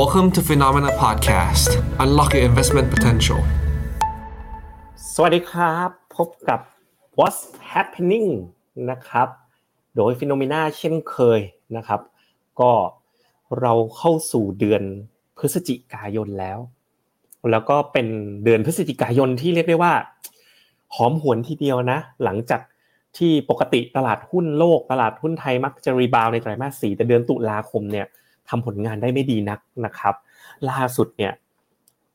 Welcome to Phenomena Podcast Unlock your investment potential สวัสดีครับ พบกับ What's Happening นะครับ โดย Phenomena เช่นเคยนะครับ ก็เราเข้าสู่เดือนพฤศจิกายนแล้ว แล้วก็เป็นเดือนพฤศจิกายนที่เรียกได้ว่า หอมหวนทีเดียวนะ หลังจากที่ปกติตลาดหุ้นโลกตลาดหุ้นไทยมักจะรีบาวในไตรมาสสี่แต่เดือนตุลาคมเนี่ย ทำผลงานได้ไม่ดีนักนะครับ ล่าสุดเนี่ย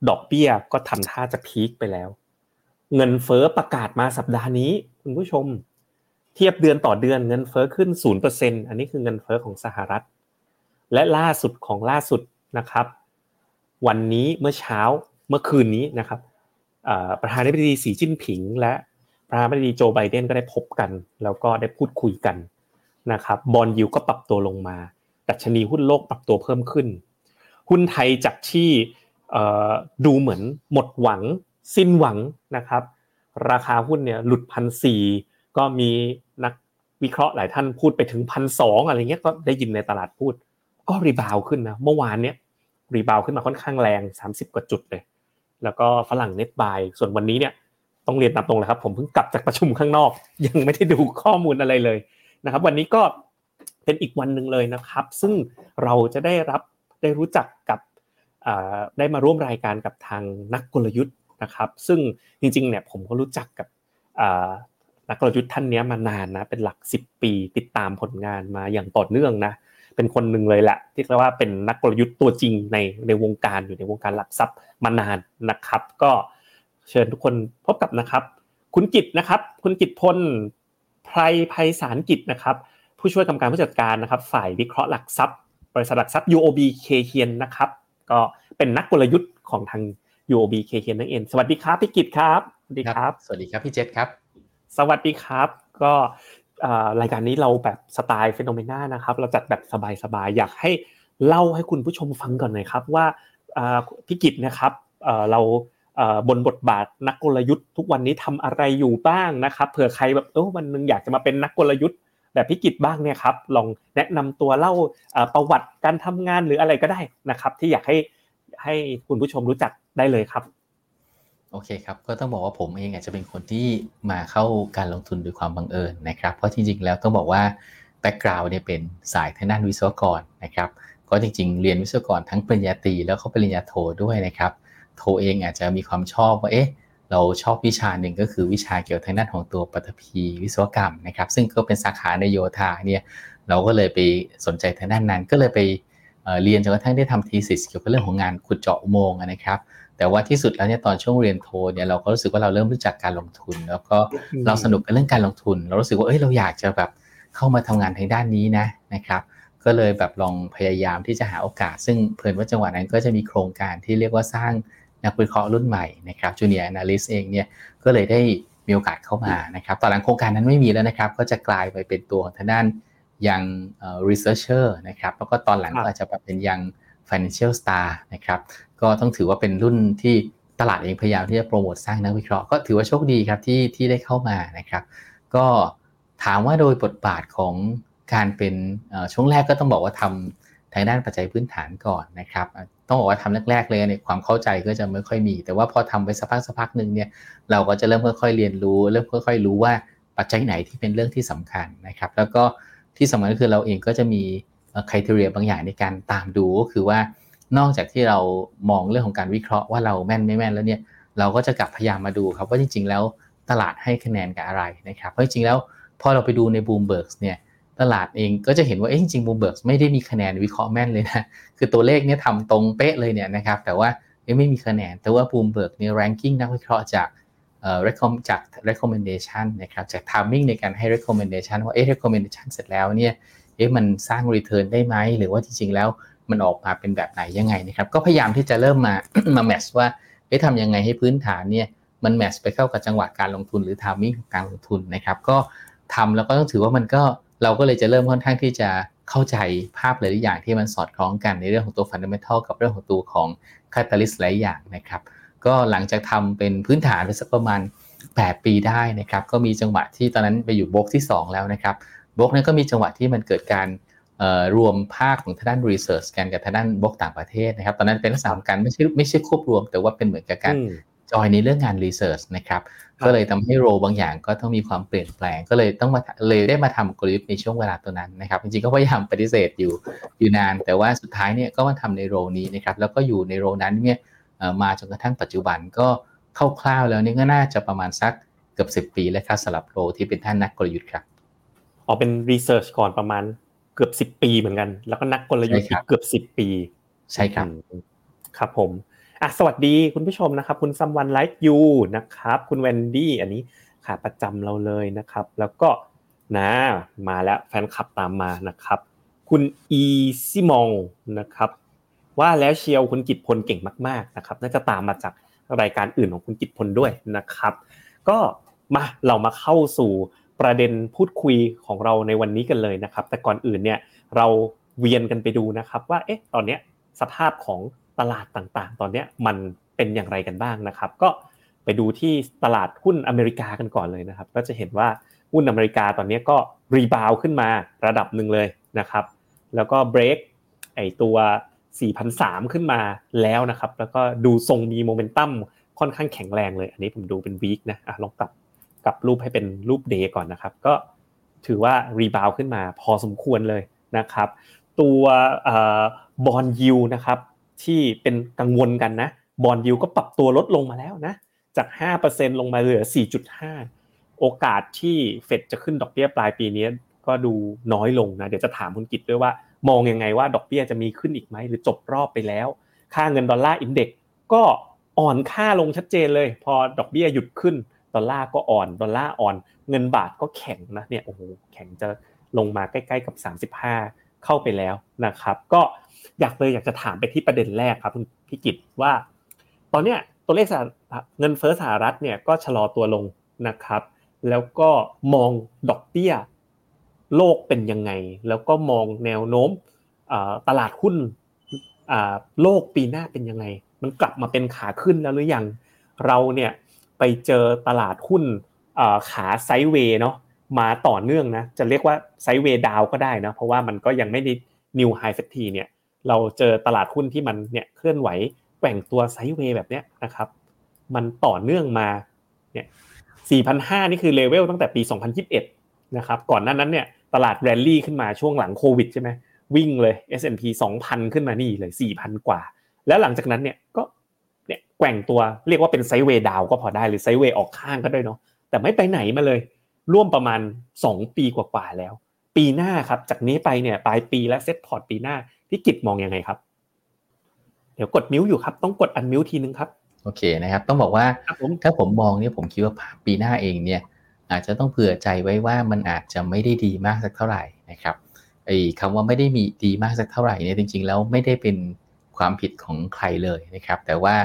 ดอกเบี้ยก็ทำท่าจะพีคไปแล้ว เงินเฟ้อประกาศมาสัปดาห์นี้คุณผู้ชม เทียบเดือนต่อเดือนเงินเฟ้อขึ้นศูนย์เปอร์เซ็นอันนี้คือเงินเฟ้อของสหรัฐ และล่าสุดของล่าสุดนะครับ วันนี้เมื่อเช้าเมื่อคืนนี้นะครับประธานาธิบดีสีจิ้นผิง และประธานาธิบดีโจไบเดนก็ได้พบกัน แล้วก็ได้พูดคุยกันนะครับบอลยูก็ปรับตัวลงมา ดัชนีหุ้นโลกปรับตัวเพิ่มขึ้น หุ้นไทยจากที่ดูเหมือนหมดหวัง สิ้นหวังนะครับ ราคาหุ้นเนี่ยหลุดพันสี่ก็มีนักวิเคราะห์หลายท่านพูดไปถึงพันสองอะไรเงี้ยก็ได้ยินในตลาดพูด ก็รีบาวขึ้นนะเมื่อวานเนี้ยรีบาวขึ้นมาค่อนข้างแรง 30 กว่าจุดเลย แล้วก็ฝรั่งเน็ตบายส่วนวันนี้เนี่ยต้องเรียนตามตรงเลยครับ ผมเพิ่งกลับจากประชุมข้างนอก ยังไม่ได้ดูข้อมูลอะไรเลยนะครับ วันนี้ก็ เป็นอีกวันหนึ่งเลยนะครับ ซึ่งเราจะได้รับได้รู้จักกับได้มาร่วมรายการกับทางนักกลยุทธ์นะครับ ซึ่งจริงๆเนี่ยผมก็รู้จักกับนักกลยุทธ์ท่านนี้มานานนะเป็นหลัก 10 ปีติดตามผลงานมาอย่างต่อเนื่องนะเป็นคนหนึ่งเลยแหละที่เรียกว่าเป็นนักกลยุทธ์ตัวจริงในในวงการอยู่ในวงการหลักทรัพย์มานานนะครับ ก็เชิญทุกคนพบกับนะครับ คุณกิตนะครับ คุณกิตพลไพรไพศาลกิจนะครับ ผู้ช่วยกรรมการผู้จัดการนะครับฝ่ายวิเคราะห์หลักทรัพย์ บริษัทหลักทรัพย์ UOB K เคียนนะครับก็เป็นนักกลยุทธ์ของทาง UOB K เคียนนั่นเองสวัสดีครับพี่กิตครับสวัสดีครับ สวัสดีครับพี่เจษครับ สวัสดีครับ ก็รายการนี้เราแบบสไตล์เฟโนเมนานะครับ เราจัดแบบสบายๆอยากให้เล่าให้คุณผู้ชมฟังก่อนหน่อยครับ ว่าพี่กิตนะครับเราบนบทบาทนักกลยุทธ์ทุกวันนี้ทำอะไรอยู่บ้างนะครับเผื่อใครแบบเออวันนึงอยากจะมาเป็นนักกลยุทธ์ แบบพิกิจบ้างเนี่ยครับลองแนะนำตัวเล่าประวัติการทำงานหรืออะไรก็ได้นะครับ ที่อยากให้ให้คุณผู้ชมรู้จักได้เลยครับโอเคครับ ก็ต้องบอกว่าผมเองอาจจะเป็นคนที่มาเข้าการลงทุนด้วยความบังเอิญนะครับ เพราะจริงๆ แล้วต้องบอกว่าbackground เนี่ยเป็นสายทางด้านวิศวกรนะครับ ก็จริงๆ เรียนวิศวกรทั้งปริญญาตรีแล้วก็ปริญญาโทด้วยนะครับ โทเองอาจจะมีความชอบว่า เอ๊ะ เราชอบวิชาหนึ่งก็คือวิชาเกี่ยวกับทางด้านของตัวปฐพีวิศวกรรมนะครับ ซึ่งก็เป็นสาขาในโยธาเนี่ยเราก็เลยไปสนใจทางด้านนั้น ก็เลยไปเรียนจนกระทั่งได้ทำ thesis เกี่ยวกับเรื่องของงานขุดเจาะอุโมงค์นะครับแต่ว่าที่สุดแล้วเนี่ยตอนช่วงเรียนโทเนี่ยเราก็รู้สึกว่าเราเริ่มรู้จักการลงทุน แล้วก็เราสนุกกับเรื่องการลงทุน เรารู้สึกว่าเอ้ยเราอยากจะแบบเข้ามาทำงานทางด้านนี้นะนะครับก็เลยแบบลองพยายามที่จะหาโอกาส ซึ่งเพลินว่าจังหวะนั้นก็จะมีโครงการที่เรียกว่าสร้าง นักวิเคราะห์รุ่นใหม่นะครับจูเนียร์แอนาลิสเองเนี่ยก็เลยได้มีโอกาสเข้ามานะครับตอนหลังโครงการนั้นไม่มีแล้วนะครับ ก็จะกลายไปเป็นตัวของทางด้านยังเอ่อ researcher นะครับแล้วก็ตอนหลังก็อาจจะเป็นยัง financial star นะครับก็ต้องถือว่าเป็นรุ่นที่ตลาดเองพยายามที่จะโปรโมทสร้างนักวิเคราะห์ก็ถือว่าโชคดีครับที่ที่ได้เข้ามานะครับ ก็ถามว่าโดยบทบาทของการเป็นช่วงแรกก็ต้องบอกว่าทำทางด้านปัจจัยพื้นฐานก่อนนะครับ ต้องบอกว่าทำแรกๆเลยเนี่ยความเข้าใจก็จะไม่ค่อยมี แต่ว่าพอทำไปสักพักสักพักหนึ่งเนี่ยเราก็จะเริ่มค่อยๆเรียนรู้ เริ่มค่อย ๆ รู้ว่าปัจจัยไหนที่เป็นเรื่องที่สำคัญนะครับ แล้วก็ที่สำคัญก็คือเราเองก็จะมีคุณทีเรียบางอย่างในการตามดูก็คือว่านอกจากที่เรามองเรื่องของการวิเคราะห์ว่าเราแม่นไม่แม่นแล้วเนี่ยเราก็จะกลับพยายามมาดูครับว่าจริงๆแล้วตลาดให้คะแนนกับอะไรนะครับเพราะจริงๆแล้วพอเราไปดูในบูมเบิร์กเนี่ย ตลาดเองก็จะเห็นว่าเอ๊ะจริงๆบูมเบิร์กไม่ได้มีคะแนนวิเคราะห์แม่นเลยนะ คือตัวเลขเนี่ยทำตรงเป๊ะเลยเนี่ยนะครับ แต่ว่าไม่มีคะแนน แต่ว่าบูมเบิร์กเนี่ย ranking นักวิเคราะห์จากเอ่อจาก recommendation นะครับ จาก timing ในการให้ recommendation ว่าเอ๊ะ recommendation เสร็จแล้วเนี่ย เอ๊ะมันสร้าง return ได้ไหม หรือว่าจริงๆ แล้วมันออกมาเป็นแบบไหนยังไงนะครับ ก็พยายามที่จะเริ่มมา มา match ว่าเอ๊ะทำยังไงให้พื้นฐานเนี่ยมัน match ไปเข้ากับจังหวะการลงทุนหรือ timing ของการลงทุนนะครับ ก็ทำแล้วก็ต้องถือว่ามันก็ เราก็เลยจะเริ่มค่อนข้างที่จะเข้าใจภาพหลายอย่างที่มันสอดคล้องกันในเรื่องของตัวฟันเดเมทัลกับเรื่องของตัวของคาตาลิสหลายอย่างนะครับ ก็หลังจากทำเป็นพื้นฐานไปสักประมาณ 8 ปีได้นะครับ ก็มีจังหวะที่ตอนนั้นไปอยู่บล็อกที่ 2 แล้วนะครับโบรกนั้นก็มีจังหวะที่มันเกิดการรวมภาคของทางด้าน research กันกับทางด้านโบรกต่างประเทศนะครับ ตอนนั้นเป็นลักษณะของการไม่ใช่ไม่ใช่ควบรวม แต่ว่าเป็นเหมือนกับการ จอยในเรื่องงาน research นะครับก็เลยทำให้ role บางอย่างก็ต้องมีความเปลี่ยนแปลง ก็เลยต้องมาเลยได้มาทำกลยุทธ์ในช่วงเวลาตัวนั้นนะครับ จริงๆก็พยายามปฏิเสธอยู่อยู่นาน แต่ว่าสุดท้ายเนี่ยก็มาทำใน role นี้นะครับแล้วก็อยู่ใน role นั้นเนี่ยมาจนกระทั่งปัจจุบันก็คร่าวๆแล้วนี่ก็น่าจะประมาณสักเกือบ 10 ปีแล้วครับสำหรับ role ที่เป็นท่านนักกลยุทธ์ครับออกเป็น research ก่อนประมาณเกือบ 10 ปีเหมือนกัน แล้วก็นักกลยุทธ์เกือบ 10 ปี ใช่ครับครับผม อะสวัสดีคุณผู้ชมนะครับ คุณ Someone Like You นะครับ คุณแวนดี้อันนี้ขาประจำเราเลยนะครับ แล้วก็นะมาแล้วแฟนคลับตามมานะครับ คุณอีซิมองนะครับว่าแล้วเชียวคุณกิตพลเก่งมากๆนะครับน่าจะตามมาจากรายการอื่นของคุณกิตพลด้วยนะครับ ก็มาเรามาเข้าสู่ประเด็นพูดคุยของเราในวันนี้กันเลยนะครับ แต่ก่อนอื่นเนี่ยเราเวียนกันไปดูนะครับ ว่าเอ๊ะตอนเนี้ยสภาพของ ตลาดต่างๆ ตอนนี้มันเป็นอย่างไรกันบ้างนะครับ ก็ไปดูที่ตลาดหุ้นอเมริกากันก่อนเลยนะครับ ก็จะเห็นว่าหุ้นอเมริกาตอนนี้ก็รีบาวขึ้นมาระดับหนึ่งเลยนะครับ แล้วก็เบรกไอตัว 4,003 ขึ้นมาแล้วนะครับ แล้วก็ดูทรงมีโมเมนตัมค่อนข้างแข็งแรงเลย อันนี้ผมดูเป็น week นะอะลองกลับกลับรูปให้เป็นรูป day ก่อนนะครับ ก็ถือว่า rebound ขึ้นมาพอสมควรเลยนะครับ ตัว bond yield นะครับ ที่เป็นกังวลกันนะ bond yield ก็ปรับตัวลดลงมาแล้วนะจาก 5%ลงมาเหลือ 4.5 โอกาสที่เฟดจะขึ้นดอกเบี้ยปลายปีนี้ก็ดูน้อยลงนะเดี๋ยวจะถามคุณกิตด้วยว่ามองยังไงว่าดอกเบี้ยจะมีขึ้นอีกไหมหรือจบรอบไปแล้ว ค่าเงิน Dollar Index ก็อ่อนค่าลงชัดเจนเลย พอดอกเบี้ยหยุดขึ้นดอลลาร์ก็อ่อนดอลลาร์อ่อน เงินบาทก็แข็งนะเนี่ยโอ้โหแข็งจะลงมาใกล้ ๆกับ 35 เข้าไปแล้วนะครับ ก็อยากเลยอยากจะถามไปที่ประเด็นแรกครับคุณพิกิตว่า ตอนเนี้ยตัวเลขเงินเฟ้อสหรัฐเนี่ยก็ชะลอตัวลงนะครับ แล้วก็มองดอกเบี้ยโลกเป็นยังไง แล้วก็มองแนวโน้มตลาดหุ้นโลกปีหน้าเป็นยังไง มันกลับมาเป็นขาขึ้นแล้วหรือยังเราเนี่ยไปเจอตลาดหุ้นขาไซด์เวย์เนาะ มาต่อเนื่องนะจะเรียกว่าไซด์เวย์ดาวก็ได้นะเพราะว่ามันก็ยังไม่ได้นิวไฮสักทีเนี่ยเราเจอตลาดหุ้นที่มันเนี่ยเคลื่อนไหวแกว่งตัว sideway แบบเนี้ยนะครับ มันต่อเนื่องมาเนี่ย4,500 นี่คือเลเวลตั้งแต่ปี 2021 นะครับ ก่อนหน้านั้นเนี่ยตลาดแรลลี่ขึ้นมาช่วงหลังโควิดใช่ไหมวิ่งเลย S&P 2,000 ขึ้นมานี่เลย 4,000 กว่า แล้วหลังจากนั้นเนี่ยก็เนี่ยแกว่งตัวเรียกว่าเป็น sideway down ก็พอได้หรือ sideway ออกข้างก็ได้เนาะแต่ไม่ไปไหนมาเลย ร่วมประมาณ 2 ปีกว่าๆแล้ว ปีหน้าครับ จากนี้ไปเนี่ยปลายปีและ set port ปีหน้าพี่กิจมองยังไงครับ เดี๋ยวกดมิวอยู่ครับ ต้องกดอันมิวทีนึงครับโอเคนะครับ ต้องบอกว่าถ้าผมมองเนี่ยผมคิดว่าปีหน้าเองเนี่ยอาจจะต้องเผื่อใจไว้ว่ามันอาจจะไม่ได้ดีมากสักเท่าไหร่นะครับไอ้คำว่าไม่ได้มีดีมากสักเท่าไหร่เนี่ยจริง ๆ แล้วไม่ได้เป็นความผิดของใครเลยนะครับ แต่ว่า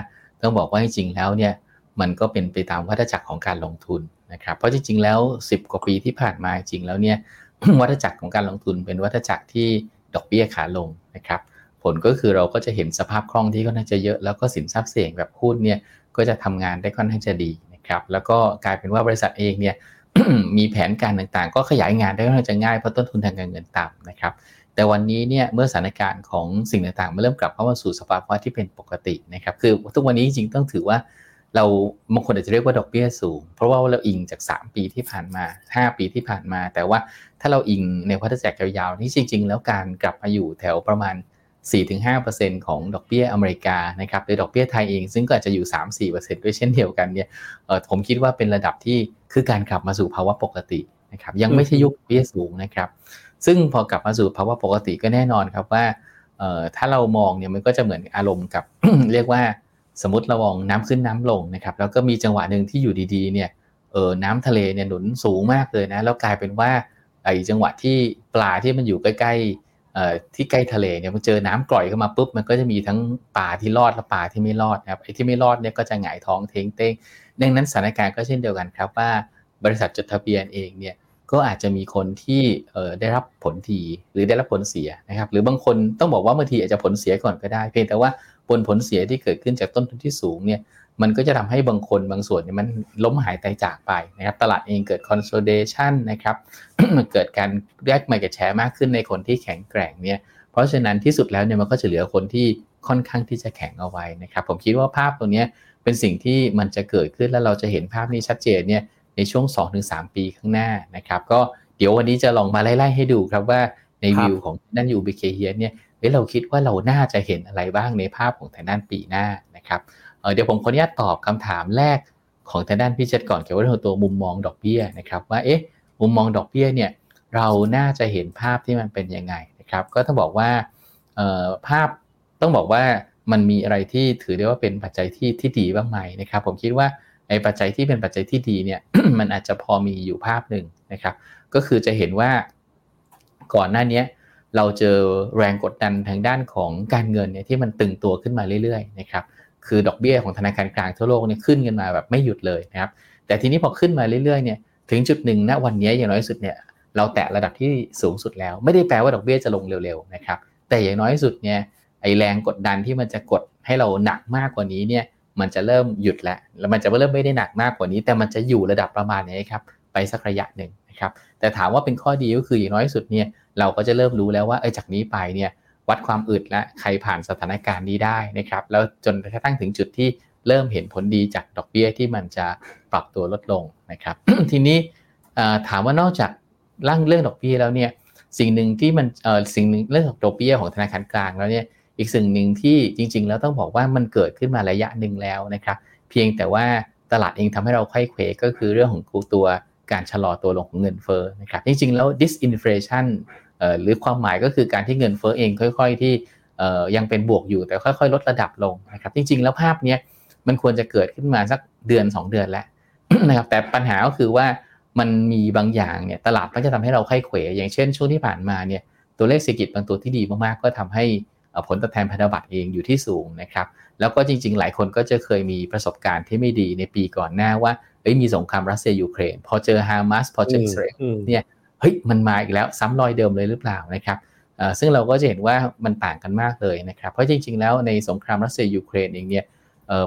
ต้องบอกว่าจริงๆแล้วเนี่ยมันก็เป็นไปตามวัฏจักรของการลงทุน นะครับเพราะจริง ๆ แล้ว 10 กว่าปีที่ผ่านมาจริงแล้วเนี่ยวัฏจักรของการลงทุนเป็นวัฏจักรที่ดอกเบี้ยขาลงนะครับผลก็คือเราก็จะเห็นสภาพคล่องที่ค่อนข้างจะเยอะแล้วก็สินทรัพย์เสี่ยงแบบหุ้นเนี่ยก็จะทำงานได้ค่อนข้างจะดีนะครับแล้วก็กลายเป็นว่าบริษัทเองเนี่ยมีแผนการต่างๆ ก็ขยายงานได้ค่อนข้างจะง่ายเพราะต้นทุนทางการเงินต่ำนะครับแต่วันนี้เนี่ยเมื่อสถานการณ์ของสิ่งต่างๆมันเริ่มกลับเข้ามาสู่สภาวะที่เป็นปกตินะครับคือทุกวันนี้จริงๆต้องถือว่า เราบางคนอาจจะเรียกว่าดอกเบี้ยสูง เพราะว่าเราอิงจาก 3 ปีที่ผ่านมา 5 ปีที่ผ่านมา แต่ว่าถ้าเราอิงในวัฏจักรยาวๆนี่จริง ๆ แล้วการกลับมาอยู่แถวประมาณ 4-5%ของดอกเบี้ยอเมริกานะครับโดยดอกเบี้ยไทยเอง ซึ่งก็อาจจะอยู่ 3-4%ด้วยเช่นเดียวกันเนี่ยผมคิดว่าเป็นระดับที่คือการกลับมาสู่ภาวะปกตินะครับยังไม่ใช่ยุคเบี้ยสูงนะครับ ซึ่งพอกลับมาสู่ภาวะปกติก็แน่นอนครับว่าถ้าเรามองเนี่ยมันก็จะเหมือนอารมณ์กับเรียกว่า สมมติเรามองน้ำขึ้นน้ำลงนะครับแล้วก็มีจังหวะหนึ่งที่อยู่ดีๆเนี่ยเออน้ำทะเลเนี่ยหนุนสูงมากเลยนะแล้วกลายเป็นว่าไอ้จังหวะที่ปลาที่มันอยู่ใกล้ๆเอ่อที่ใกล้ทะเลเนี่ยมันเจอน้ำกร่อยเข้ามาปุ๊บมันก็จะมีทั้งปลาที่รอดและปลาที่ไม่รอดนะครับไอ้ที่ไม่รอดเนี่ยก็จะหงายท้องเทงเต้งดังนั้นสถานการณ์ก็เช่นเดียวกันครับว่า บริษัทจดทะเบียนเองเนี่ยก็อาจจะมีคนที่ได้รับผลทีหรือได้รับผลเสียนะครับหรือบางคนต้องบอกว่าบางทีอาจจะผลเสียก่อนก็ได้ เพียงแต่ว่า ผลผลเสียที่เกิดขึ้นจากต้นทุนที่สูงเนี่ยมันก็จะทำให้บางคนบางส่วนเนี่ยมันล้มหายตายจากไปนะครับตลาดเองเกิด consolidation นะครับเกิดการแยก market share มากขึ้นในคนที่แข็งแกร่งเนี่ยเพราะฉะนั้นที่สุดแล้วเนี่ยมันก็จะเหลือคนที่ค่อนข้างที่จะแข็งเอาไว้นะครับผมคิดว่าภาพตรงนี้เป็นสิ่งที่มันจะเกิดขึ้นแล้วเราจะเห็นภาพนี้ชัดเจนเนี่ยในช่วง 2-3 ปีข้างหน้านะครับก็เดี๋ยววันนี้จะลองมาไล่ๆให้ดูครับว่าในวิวของด้านอยู่บีเคเฮียเนี่ย เราคิดว่าเราน่าจะเห็นอะไรบ้างในภาพของทางด้านปีหน้านะครับเดี๋ยวผมขออนุญาตตอบคำถามแรกของทางด้านพี่เจษก่อนเกี่ยวกับเรื่องตัวมุมมองดอกเบี้ยนะครับว่าเอ๊ะมุมมองดอกเบี้ยเนี่ยเราน่าจะเห็นภาพที่มันเป็นยังไงนะครับก็ต้องบอกว่าภาพต้องบอกว่ามันมีอะไรที่ถือได้ว่าเป็นปัจจัยที่ที่ดีบ้างไหมนะครับ ผมคิดว่าไอปัจจัยที่เป็นปัจจัยที่ดีเนี่ยมันอาจจะพอมีอยู่ภาพหนึ่งนะครับ ก็คือจะเห็นว่าก่อนหน้านี้ เราเจอแรงกดดันทางด้านของการเงินเนี่ยที่มันตึงตัวขึ้นมาเรื่อยๆนะครับคือดอกเบี้ยของธนาคารกลางทั่วโลกเนี่ยขึ้นกันมาแบบไม่หยุดเลยนะครับแต่ทีนี้พอขึ้นมาเรื่อยๆเนี่ยถึงจุดหนึ่งณวันนี้อย่างน้อยสุดเนี่ยเราแตะระดับที่สูงสุดแล้ว ไม่ได้แปลว่าดอกเบี้ยจะลงเร็วๆนะครับแต่อย่างน้อยสุดเนี่ยไอแรงกดดันที่มันจะกดให้เราหนักมากกว่านี้เนี่ยมันจะเริ่มหยุดแล้วแล้วมันจะเริ่มไม่ได้หนักมากกว่านี้ แต่มันจะอยู่ระดับประมาณนี้ครับไปสักระยะหนึ่งนะครับแต่ถามว่าเป็นข้อดีก็คืออย่างน้อยสุดเนี่ย เราก็จะเริ่มรู้แล้วว่าเออจากนี้ไปเนี่ยวัดความอึดและใครผ่านสถานการณ์นี้ได้นะครับ แล้วจนกระทั่งถึงจุดที่เริ่มเห็นผลดีจากดอกเบี้ยที่มันจะปรับตัวลดลงนะครับ ทีนี้ถามว่านอกจากร่างเรื่องดอกเบี้ยแล้วเนี่ยสิ่งหนึ่งที่มันสิ่งหนึ่งเรื่องของดอกเบี้ยของธนาคารกลางแล้วเนี่ยอีกสิ่งหนึ่งที่จริง ๆ แล้วต้องบอกว่ามันเกิดขึ้นมาระยะหนึ่งแล้วนะครับ เพียงแต่ว่าตลาดเองทำให้เราค่อยเควก็คือเรื่องของตัวการชะลอตัวลงของเงินเฟ้อนะครับจริงๆแล้ว disinflation หรือความหมายก็คือการที่เงินเฟ้อเองค่อย ๆ ที่ยังเป็นบวกอยู่แต่ค่อย ๆ ลดระดับลงนะครับ จริง ๆ แล้วภาพนี้มันควรจะเกิดขึ้นมาสักเดือน 2 เดือนแล้วนะครับ แต่ปัญหาก็คือว่ามันมีบางอย่างเนี่ยตลาดก็จะทำให้เราไข้เขวอย่างเช่น ช่วงที่ผ่านมาเนี่ยตัวเลขเศรษฐกิจบางตัวที่ดีมากๆ ก็ทำให้ผลตอบแทนพันธบัตรเองอยู่ที่สูงนะครับ แล้วก็จริง ๆ หลายคนก็จะเคยมีประสบการณ์ที่ไม่ดีในปีก่อนหน้าว่าเอ้ยมีสงครามรัสเซียยูเครนพอเจอฮามาสพอเจออิสราเอลเนี่ย เฮ้ยมันมาอีกแล้วซ้ำรอยเดิมเลยหรือเปล่านะครับซึ่งเราก็จะเห็นว่ามันต่างกันมากเลยนะครับ เพราะจริง ๆ แล้วในสงครามรัสเซียยูเครนเองเนี่ย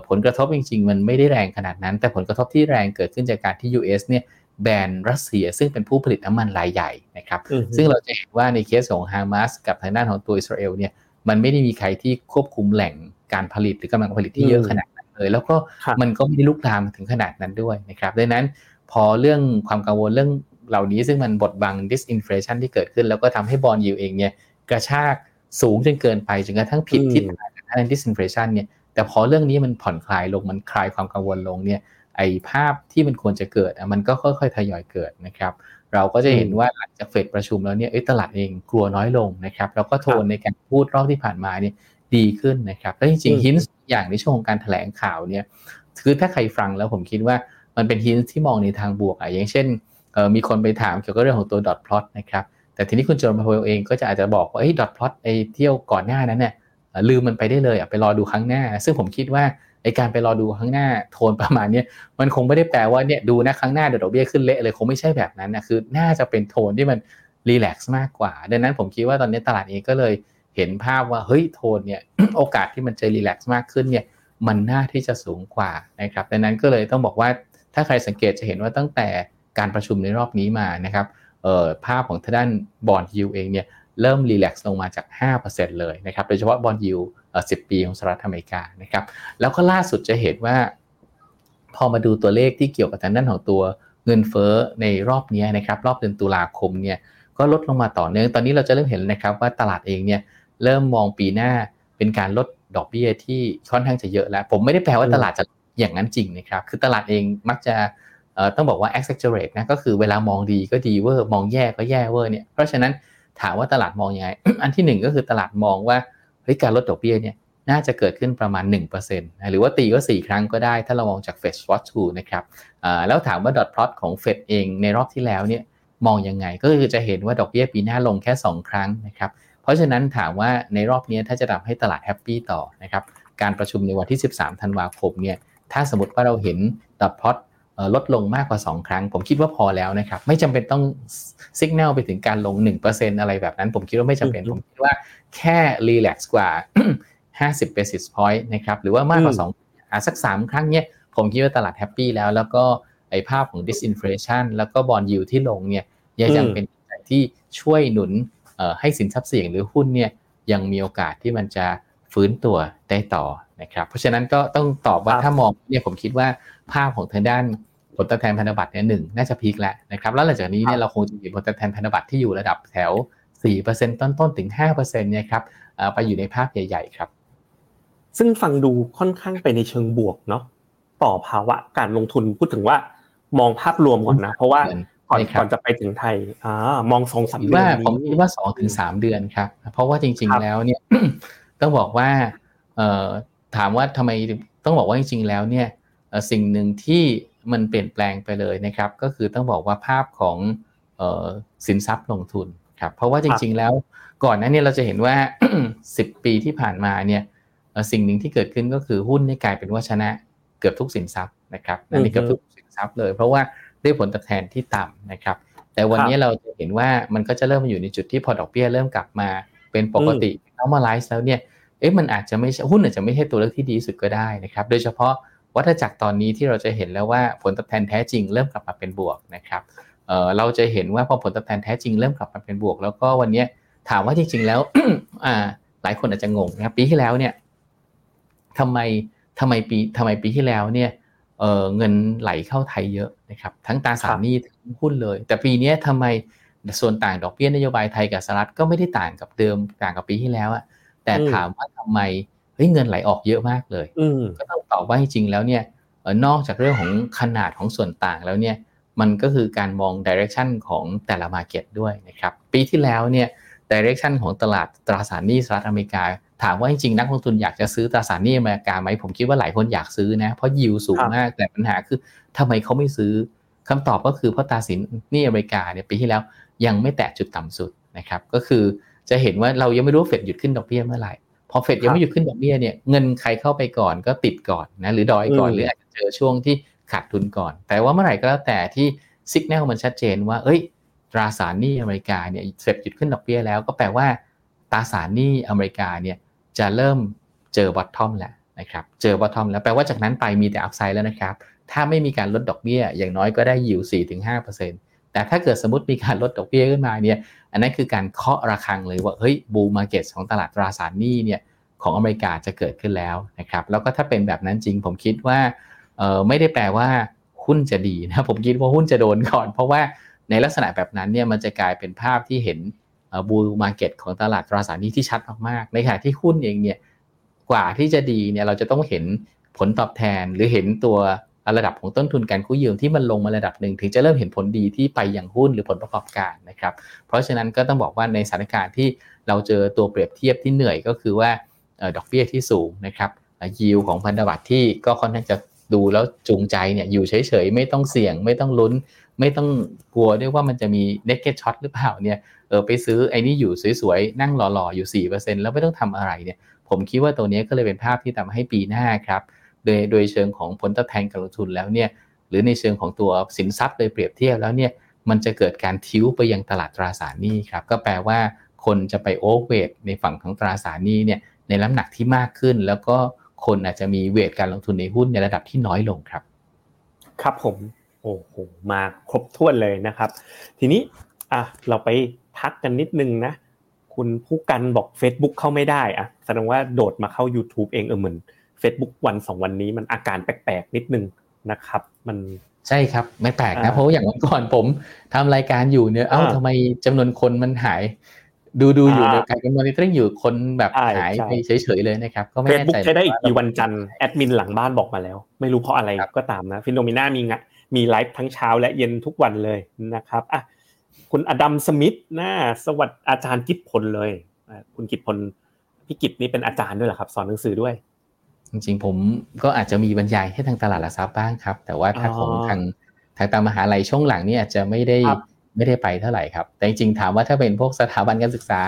ผลกระทบจริง ๆ มันไม่ได้แรงขนาดนั้น แต่ผลกระทบที่แรงเกิดขึ้นจากการที่ US เนี่ยแบนรัสเซียซึ่งเป็นผู้ผลิตน้ำมันรายใหญ่นะครับ ซึ่งเราจะเห็นว่าในเคสของฮามาสกับทางด้านของตัวอิสราเอลเนี่ยมันไม่ได้มีใครที่ควบคุมแหล่งการผลิตหรือกำลังผลิตที่เยอะขนาดนั้นเลยแล้วก็มันก็ไม่ได้ลุกลามถึงขนาดนั้นด้วยนะครับดังนั้นพอเรื่องความกังวลเรื่อง เหล่านี้ซึ่งมันบดบัง disinflation ที่เกิดขึ้น แล้วก็ทำให้บอลยูเองเนี่ยกระชากสูงจนเกินไปจนกระทั่งผิดทิศทางด้าน disinflation เนี่ยแต่พอเรื่องนี้มันผ่อนคลายลงมันคลายความกังวลลงเนี่ยไอภาพที่มันควรจะเกิดมันก็ค่อยๆทยอยเกิดนะครับ เราก็จะเห็นว่าหลังจากเฟดประชุมแล้วเนี่ยตลาดเองกลัวน้อยลงนะครับแล้วก็โทนในการพูดรอบที่ผ่านมาเนี่ยดีขึ้นนะครับแล้วจริงๆฮินส์อย่างในช่วงของการแถลงข่าวเนี่ยคือถ้าใครฟังแล้วผมคิดว่ามันเป็นฮินส์ที่มองในทางบวกอะอย่างเช่น มีคนไปถามเกี่ยวกับเรื่องของตัวดอทพลอตนะครับแต่ทีนี้คุณโจนพาวเวลเองก็จะอาจจะบอกว่าไอ้ดอทพลอตไอ้เที่ยวก่อนหน้านั้นเนี่ยลืมมันไปได้เลยอะไปรอดูครั้งหน้า ซึ่งผมคิดว่าไอการไปรอดูครั้งหน้าโทนประมาณนี้มันคงไม่ได้แปลว่าเนี่ยดูนะครั้งหน้าเดดอกเบี้ยขึ้นเละเลยคงไม่ใช่แบบนั้นนะคือน่าจะเป็นโทนที่มันรีแลกซ์มากกว่า ดังนั้นผมคิดว่าตอนนี้ตลาดเองก็เลยเห็นภาพว่าเฮ้ยโทนเนี่ยโอกาสที่มันจะรีแลกซ์มากขึ้นเนี่ยมันน่าที่จะสูงกว่านะครับดังนั้นก็เลยต้องบอกว่าถ้าใครสังเกตจะเห็นว่าตั้งแต่ การประชุมในรอบนี้มานะครับภาพของทางด้านบอลยูเองเนี่ยเริ่มรีแลกซ์ลงมาจาก 5%เลยนะครับโดยเฉพาะ bond yield 10ปีของสหรัฐอเมริกานะครับแล้วก็ล่าสุดจะเห็นว่า พอมาดูตัวเลขที่เกี่ยวกับทางด้านของตัวเงินเฟ้อในรอบนี้นะครับรอบเดือนตุลาคมเนี่ยก็ลดลงมาต่อเนื่องตอนนี้เราจะเริ่มเห็นนะครับว่าตลาดเองเนี่ยเริ่มมองปีหน้าเป็นการลดดอกเบี้ยที่ค่อนข้างจะเยอะแล้ว ผมไม่ได้แปลว่าตลาดจะอย่างนั้นจริงนะครับ คือตลาดเองมักจะ ต้องบอกว่า exaggerate นะก็คือเวลามองดีก็ดีเวอร์มองแย่ก็แย่เวอร์เนี่ยเพราะฉะนั้นถามว่าตลาดมองยังไง อันที่ 1 ก็คือตลาดมองว่าเฮ้ยการลดดอกเบี้ยเนี่ยน่าจะเกิดขึ้นประมาณ 1%นะหรือว่าตีก็ 4 ครั้งก็ได้ ถ้าเรามองจาก Fed Watch 2นะครับแล้วถามว่า dot plot ของ Fed เองในรอบที่แล้วเนี่ยมองยังไงก็คือจะเห็นว่าดอกเบี้ยปีหน้าลงแค่ 2 ครั้งนะครับเพราะฉะนั้นถามว่าในรอบนี้ถ้าจะทำให้ตลาด happy ต่อนะครับการประชุมในวันที่ 13 ธันวาคมเนี่ยถ้าสมมติว่าเราเห็น dot plot ลดลงมากกว่า 2 ครั้ง ผมคิดว่าพอแล้วนะครับ ไม่จำเป็นต้องสัญญาณไปถึงการลง 1%อะไรแบบนั้น ผมคิดว่าไม่จำเป็น ผมคิดว่าแค่รีแลกซ์กว่า 50 basis point นะครับหรือว่ามากกว่าอะสักสามครั้งเนี่ยผมคิดว่าตลาดแฮปปี้แล้ว แล้วก็ไอ้ภาพของ disinflation แล้วก็บอลยูที่ลงเนี่ยยังยังเป็นปัจจัยที่ช่วยหนุนให้สินทรัพย์เสี่ยงหรือหุ้นเนี่ยยังมีโอกาสที่มันจะฟื้นตัวได้ต่อนะครับ เพราะฉะนั้นก็ต้องตอบว่าถ้ามองเนี่ยผมคิดว่า ภาพของทางด้านผลตอบแทนพันธบัตรเนี่ยหนึ่งน่าจะพีคแล้วนะครับแล้วหลังจากนี้เนี่ยเราคงจะเห็นผลตอบแทนพันธบัตรที่อยู่ระดับแถว 4%ต้นๆถึง 5%เนี่ยครับไปอยู่ในภาพใหญ่ ๆ ครับ ซึ่งฟังดูค่อนข้างไปในเชิงบวกเนาะต่อภาวะการลงทุนพูดถึงว่ามองภาพรวมก่อนนะ เพราะว่าก่อนก่อนจะไปถึงไทยอ่ามองสองสามเดือนนี้ผมคิดว่าสองถึงสามเดือนครับ เพราะว่าจริง ๆ แล้วเนี่ยต้องบอกว่าเอ่อถามว่าทำไมต้องบอกว่าจริง ๆ แล้วเนี่ย สิ่งหนึ่งที่มันเปลี่ยนแปลงไปเลยนะครับ ก็คือต้องบอกว่าภาพของสินทรัพย์ลงทุนครับเพราะว่าจริงๆแล้วก่อนหน้านี้เราจะเห็นว่า 10 ปีที่ผ่านมาเนี่ยสิ่งหนึ่งที่เกิดขึ้นก็คือหุ้นนี่กลายเป็นว่าชนะเกือบทุกสินทรัพย์นะครับนั่นเกือบทุกสินทรัพย์เลย เพราะว่าด้วยผลตอบแทนที่ต่ำนะครับ แต่วันนี้เราจะเห็นว่ามันก็จะเริ่มมาอยู่ในจุดที่พอดอกเบี้ยเริ่มกลับมาเป็นปกติ normalize แล้วเนี่ยเอ๊ะมันอาจจะไม่หุ้นอาจจะไม่ใช่ตัวเลือกที่ดีสุดก็ได้นะครับ โดยเฉพาะ วัฏจักรตอนนี้ที่เราจะเห็นแล้วว่าผลตอบแทนแท้จริงเริ่มกลับมาเป็นบวกนะครับเอ่อเราจะเห็นว่าพอผลตอบแทนแท้จริงเริ่มกลับมาเป็นบวก แล้วก็วันนี้ถามว่าจริง ๆ แล้วอ่าหลายคนอาจจะงงนะครับปีที่แล้วเนี่ยทำไมทำไมปีทำไมปีที่แล้วเนี่ยเออเงินไหลเข้าไทยเยอะนะครับ ทั้งตราสารหนี้ทั้งหุ้นเลย แต่ปีนี้ทำไมส่วนต่างดอกเบี้ยนโยบายไทยกับสหรัฐก็ไม่ได้ต่างกับเดิมต่างกับปีที่แล้วอะแต่ถามว่าทำไม เฮ้ยเงินไหลออกเยอะมากเลย ก็ต้องตอบว่าจริงๆแล้วเนี่ยนอกจากเรื่องของขนาดของส่วนต่างแล้วเนี่ยมันก็คือการมองดิเรกชันของแต่ละมาเก็ตด้วยนะครับปีที่แล้วเนี่ยดิเรกชันของตลาดตราสารหนี้สหรัฐอเมริกา ถามว่าจริงๆนักลงทุนอยากจะซื้อตราสารหนี้อเมริกาไหมผมคิดว่าหลายคนอยากซื้อนะเพราะยิวสูงมากแต่ปัญหาคือทำไมเขาไม่ซื้อคำตอบก็คือเพราะตราสารหนี้อเมริกาเนี่ยปีที่แล้วยังไม่แตะจุดต่ำสุดนะครับก็คือจะเห็นว่าเรายังไม่รู้เฟดหยุดขึ้นดอกเบี้ยเมื่อไหร่ พอเฟดยังไม่หยุดขึ้นดอกเบี้ยเนี่ยเงินใครเข้าไปก่อนก็ติดก่อนนะหรือดอยก่อนหรืออาจจะเจอช่วงที่ขาดทุนก่อน แต่ว่าเมื่อไหร่ก็แล้วแต่ที่สัญญาณมันชัดเจนว่า เอ้ย ตราสารหนี้อเมริกาเนี่ยเฟดหยุดขึ้นดอกเบี้ยแล้วก็แปลว่าตราสารหนี้อเมริกาเนี่ยจะเริ่มเจอ bottom แล้วนะครับเจอ bottom แล้วแปลว่าจากนั้นไปมีแต่ upside แล้วนะครับ ถ้าไม่มีการลดดอกเบี้ย อย่างน้อยก็ได้ยิว4-5% แต่ถ้าเกิดสมมติมีการลดดอกเบี้ยขึ้นมาเนี่ยอันนั้นคือการเคาะระฆังเลยว่าเฮ้ย bull market ของตลาดตราสารหนี้เนี่ยของอเมริกาจะเกิดขึ้นแล้วนะครับแล้วก็ถ้าเป็นแบบนั้นจริงผมคิดว่าไม่ได้แปลว่าหุ้นจะดีนะผมคิดว่าหุ้นจะโดนก่อน เพราะว่าในลักษณะแบบนั้นเนี่ยมันจะกลายเป็นภาพที่เห็นบูมาร์เก็ตของตลาดตราสารหนี้ที่ชัดมากๆในขณะที่หุ้นเองเนี่ยกว่าที่จะดีเนี่ยเราจะต้องเห็นผลตอบแทนหรือเห็นตัว ระดับของต้นทุนการกู้ยืมที่มันลงมาระดับหนึ่งถึงจะเริ่มเห็นผลดีที่ไปอย่างหุ้นหรือผลประกอบการนะครับ เพราะฉะนั้นก็ต้องบอกว่าในสถานการณ์ที่เราเจอตัวเปรียบเทียบที่เหนื่อยก็คือว่าดอกเบี้ยที่สูงนะครับยิวของพันธบัตรที่ก็ค่อนข้างจะดูแล้วจูงใจเนี่ยอยู่เฉยๆ ไม่ต้องเสี่ยง ไม่ต้องลุ้น ไม่ต้องกลัวด้วยว่ามันจะมี negative shock หรือเปล่าเนี่ยเออไปซื้อไอ้นี่อยู่สวยๆ นั่งหล่อๆ อยู่ 4%แล้วไม่ต้องทำอะไรเนี่ยผมคิดว่าตัวนี้ก็เลยเป็นภาพที่ทำให้ปีหน้าครับ โดยโดยเชิงของผลตอบแทนการลงทุนแล้วเนี่ยหรือในเชิงของตัวสินทรัพย์โดยเปรียบเทียบแล้วเนี่ยมันจะเกิดการทิ้วไปยังตลาดตราสารหนี้ครับก็แปลว่าคนจะไป overweight ในฝั่งของตราสารหนี้เนี่ยในน้ำหนักที่มากขึ้น แล้วก็คนอาจจะมี weight การลงทุนในหุ้นในระดับที่น้อยลงครับ ครับผมโอ้โหมาครบถ้วนเลยนะครับ ทีนี้อะเราไปพักกันนิดนึงนะ คุณผู้กันบอก Facebook เข้าไม่ได้อะแสดงว่าโดดมาเข้า YouTube เองเออเหมือน Facebook วันสองวันนี้มันอาการแปลกๆนิดนึงนะครับ มันใช่ครับไม่แปลกนะเพราะอย่างวันก่อนผมทำรายการอยู่เนี่ยเอ้าทำไมจำนวนคนมันหาย ดูดูอยู่เดียวกันกันมอนิเตอร์อยู่คนแบบหายไปเฉยๆเลยนะครับ ก็ไม่แน่ใจใช้ได้อีกกี่วันจันทร์แอดมินหลังบ้านบอกมาแล้ว ไม่รู้เพราะอะไรก็ตามนะ Finnomena มีงะมีไลฟ์ทั้งเช้าและเย็นทุกวันเลยนะครับอะคุณอดัมสมิธน่าสวัสดีอาจารย์กิจพลเลยคุณกิจพลพี่กิจนี่เป็นอาจารย์ด้วยเหรอครับ สอนหนังสือด้วย จริงๆผมก็อาจจะมีบรรยายให้ทางตลาดหลักทรัพย์บ้างครับ แต่ว่าถ้าของทางทางตามมหาลัยช่วงหลังนี่อาจจะไม่ได้ไม่ได้ไปเท่าไหร่ครับ แต่จริงๆถามว่าถ้าเป็นพวกสถาบันการศึกษา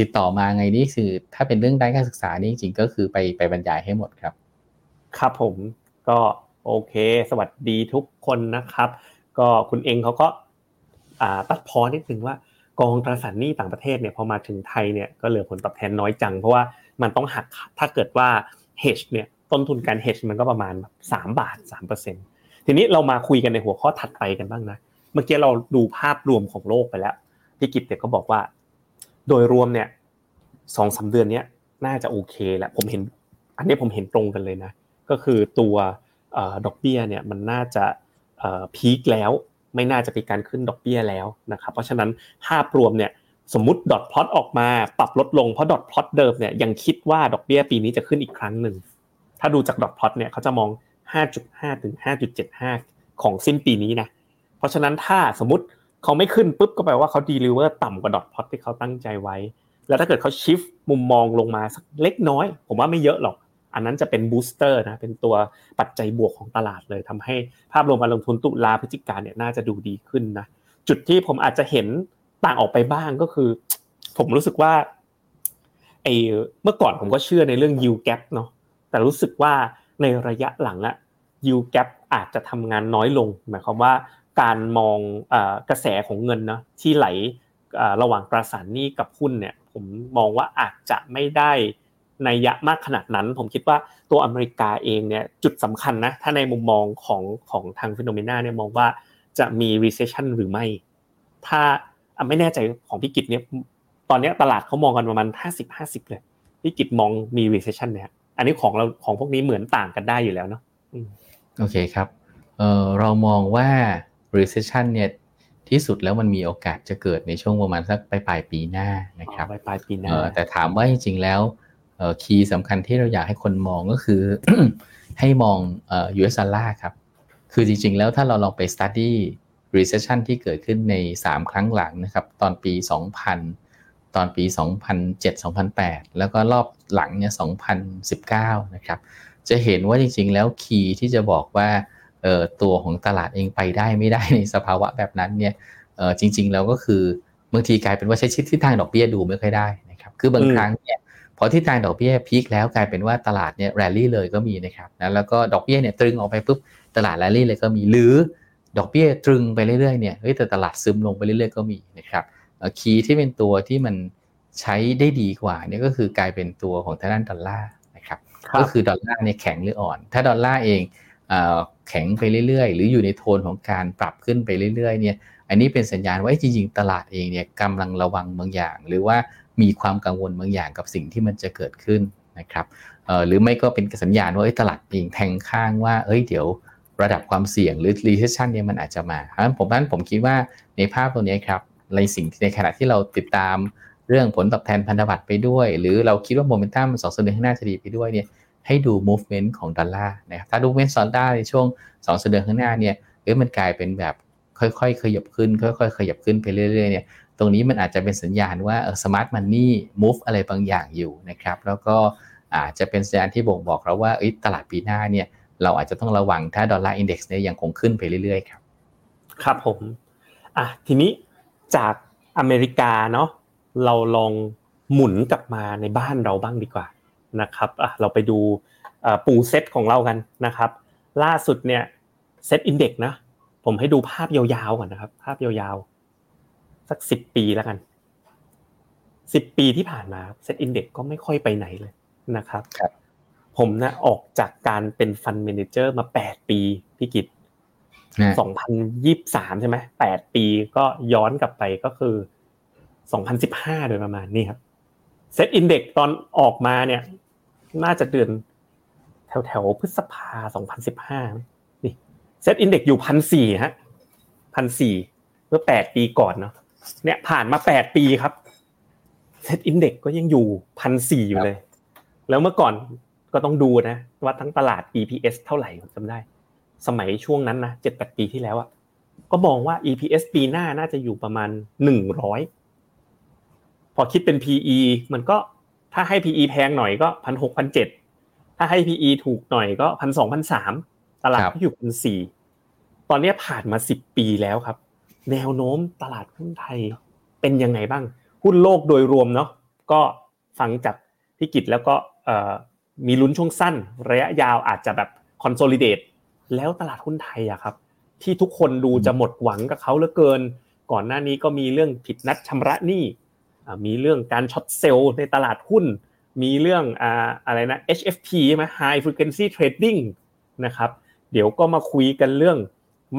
ติดต่อมาไงนี่คือ ถ้าเป็นเรื่องด้านการศึกษานี่จริงๆก็คือไปไปบรรยายให้หมดครับ ครับผมก็โอเค สวัสดีทุกคนนะครับ ก็คุณเองเขาก็ตัดพอนิดนึงว่ากองตราสารหนี้ต่างประเทศเนี่ยพอมาถึงไทยเนี่ยก็เหลือผลตอบแทนน้อยจัง เพราะว่ามันต้องหักถ้าเกิดว่า hedge เนี่ยต้นทุนการ hedge มันก็ประมาณสามบาทสามเปอร์เซ็นทีนี้เรามาคุยกันในหัวข้อถัดไปกันบ้างนะเมื่อกี้เราดูภาพรวมของโลกไปแล้วพี่กิตเนี่ยก็บอกว่า โดยรวมเนี่ยสองสาเดือนเนี้ยน่าจะโอเคแหละผมเห็น อันนี้ผมเห็นตรงกันเลยนะ ก็คือตัวดอกเบี้ยเนี่ยมันน่าจะพีคแล้ว ไม่น่าจะมีการขึ้นดอกเบี้ยแล้วนะครับเพราะฉะนั้นภาพรวมเนี่ย สมมติดอทพลอตออกมาปรับลดลงเพราะดอทพลอตเดิมเนี่ยยังคิดว่าดอกเบี้ยปีนี้จะขึ้นอีกครั้งหนึ่ง ถ้าดูจากดอทพลอตเนี่ยเขาจะมอง 5.5 ถึง 5.75 ของสิ้นปีนี้นะ เพราะฉะนั้นถ้าสมมติเขาไม่ขึ้นปุ๊บก็แปลว่าเขา deliver ต่ำกว่า dot plot ที่เขาตั้งใจไว้ แล้วถ้าเกิดเขา shift มุมมองลงมาสักเล็กน้อย ผมว่าไม่เยอะหรอก อันนั้นจะเป็น booster นะ เป็นตัวปัจจัยบวกของตลาดเลยทำให้ภาพรวมการลงทุนตุลาพฤศจิกาเนี่ยน่าจะดูดีขึ้นนะ จุดที่ผมอาจจะเห็น ต่างออกไปบ้างก็คือ ผมรู้สึกว่าไอ้เมื่อก่อนผมก็เชื่อในเรื่อง yield gap เนาะแต่รู้สึกว่าในระยะหลังอะ yield gap อาจจะทำงานน้อยลง หมายความว่าการมองกระแสของเงินนะที่ไหลระหว่างตราสารหนี้กับหุ้นเนี่ยผมมองว่าอาจจะไม่ได้ในยะมากขนาดนั้น ผมคิดว่าตัวอเมริกาเองเนี่ยจุดสำคัญนะถ้าในมุมมองของของทางฟิโนเมนาเนี่ยมองว่าจะมี recession หรือไม่ ถ้า ไม่แน่ใจของพี่กิจเนี่ยตอนนี้ตลาดเขามองกันประมาณห้าสิบห้าสิบเลยพี่กิจมองมี recession เนี่ยอันนี้ของเราของพวกนี้เหมือนต่างกันได้อยู่แล้วเนาะโอเคครับเออเรามองว่า recession เนี่ยที่สุดแล้วมันมีโอกาสจะเกิดในช่วงประมาณสักปลายปลายปีหน้านะครับปลายปลายปีหน้าแต่ถามว่าจริงๆแล้วคีย์สำคัญที่เราอยากให้คนมองก็คือ ให้มองเอ่อ US dollar ครับ คือจริงๆแล้วถ้าเราลองไป study recession ที่เกิดขึ้นใน 3 ครั้งหลังนะครับตอนปี 2000 ตอนปี 2007-2008 แล้วก็รอบหลังเนี่ย 2019 นะครับจะเห็นว่าจริงๆ แล้ว key ที่จะบอกว่าตัวของตลาดเองไปได้ไม่ได้ในสภาวะแบบนั้นเนี่ยจริง ๆ แล้วก็คือบางทีกลายเป็นว่าใช้ชิดที่ทางดอกเบี้ยดูไม่ค่อยได้นะครับคือบางครั้งเนี่ยพอทิศทางดอกเบี้ย peak แล้วกลายเป็นว่าตลาดเนี่ยแรลลี่เลยก็มีนะครับนะแล้วก็ดอกเบี้ยเนี่ยตรึงออกไปปุ๊บตลาดแรลลี่เลยก็มีหรือ ดอกเบี้ยตรึงไปเรื่อยๆเนี่ยเฮ้ยแต่ตลาดซึมลงไปเรื่อยๆก็มีนะครับคีย์ที่เป็นตัวที่มันใช้ได้ดีกว่านี่ก็คือกลายเป็นตัวของทางด้านดอลลาร์นะครับก็คือดอลลาร์เนี่ยแข็งหรืออ่อน ถ้าดอลลาร์เองแข็งไปเรื่อยๆ หรืออยู่ในโทนของการปรับขึ้นไปเรื่อยๆเนี่ยอันนี้เป็นสัญญาณว่าจริงๆตลาดเองเนี่ยกำลังระวังบางอย่าง หรือว่ามีความกังวลบางอย่างกับสิ่งที่มันจะเกิดขึ้นนะครับหรือไม่ก็เป็นสัญญาณว่าตลาดเองแทงข้างว่าเอ้ยเดี๋ยว ระดับความเสี่ยงหรือ recession เนี่ยมันอาจจะมาเพราะฉะนั้นผมนั้นผมคิดว่าในภาพตรงนี้ครับในสิ่งในขณะที่เราติดตามเรื่องผลตอบแทนพันธบัตรไปด้วย หรือเราคิดว่าโมเมนตัมสองสัปดาห์ข้างหน้าจะดีไปด้วยเนี่ยให้ดู movement ของดอลลาร์นะครับถ้าดู movement ดอลลาร์ในช่วง2สัปดาห์ข้างหน้าเนี่ยเอ้ยมันกลายเป็นแบบค่อยๆขยับขึ้น ค่อยๆขยับขึ้นไปเรื่อยๆเนี่ยตรงนี้มันอาจจะเป็นสัญญาณว่าสมาร์ทมันนี่ move อะไรบางอย่างอยู่นะครับแล้วก็อาจจะเป็นสัญญาณที่บ่งบอกเราว่าตลาดปีหน้าเนี่ย เราอาจจะต้องระวังถ้า Dollar Index เนี่ยยังคงขึ้นไปเรื่อยๆครับ ครับผมอะทีนี้จากอเมริกาเนาะเราลองหมุนกลับมาในบ้านเราบ้างดีกว่านะครับอะเราไปดูปูเซตของเรากันนะครับ ล่าสุดเนี่ย SET Index นะ ผมให้ดูภาพยาวๆก่อนนะครับ ภาพยาวๆ สักสิบปีแล้วกันสิบปีที่ผ่านมา SET Index ก็ไม่ค่อยไปไหนเลยนะครับ ผมนะออกจากการเป็น fund manager มาแปดปีพี่กิตสองพันยี่สามใช่ไหมแปดปีก็ย้อนกลับไปก็คือสองพันสิบห้าโดยประมาณนี้ครับ SET Index ตอนออกมาเนี่ย น่าจะเดือนแถวแถวพฤษภาสองพันสิบห้านี่ SET Index อยู่พันสี่ฮะพันสี่เมื่อแปดปีก่อนเนาะเนี่ยผ่านมาแปดปีครับเซตอินเด็กก็ยังอยู่พันสี่อยู่เลย แล้วเมื่อก่อน ก็ต้องดูนะว่าทั้งตลาด EPS เท่าไหร่ผมจำได้ สมัยช่วงนั้นนะเจ็ดแปดปีที่แล้วอะก็มองว่า EPS ปีหน้าน่าจะอยู่ประมาณหนึ่งร้อยพอคิดเป็น PE มันก็ถ้าให้ PE แพงหน่อยก็พันหกพันเจ็ดถ้าให้ PE ถูกหน่อยก็พันสองพันสามตลาดที่อยู่พันสี่ตอนนี้ผ่านมาสิบปีแล้วครับ แนวโน้มตลาดหุ้นไทยเป็นยังไงบ้าง หุ้นโลกโดยรวมเนาะก็ฟังจากพี่กิจแล้วก็ มีลุ้นช่วงสั้น ระยะยาวอาจจะแบบ consolidate แล้วตลาดหุ้นไทยอะครับ ที่ทุกคนดูจะหมดหวังกับเขาเหลือเกิน ก่อนหน้านี้ก็มีเรื่องผิดนัดชำระหนี้มีเรื่องการ short sell ในตลาดหุ้น มีเรื่องอ่าอะไรนะ HFT ใช่ไหม High Frequency Trading นะครับเดี๋ยวก็มาคุยกันเรื่อง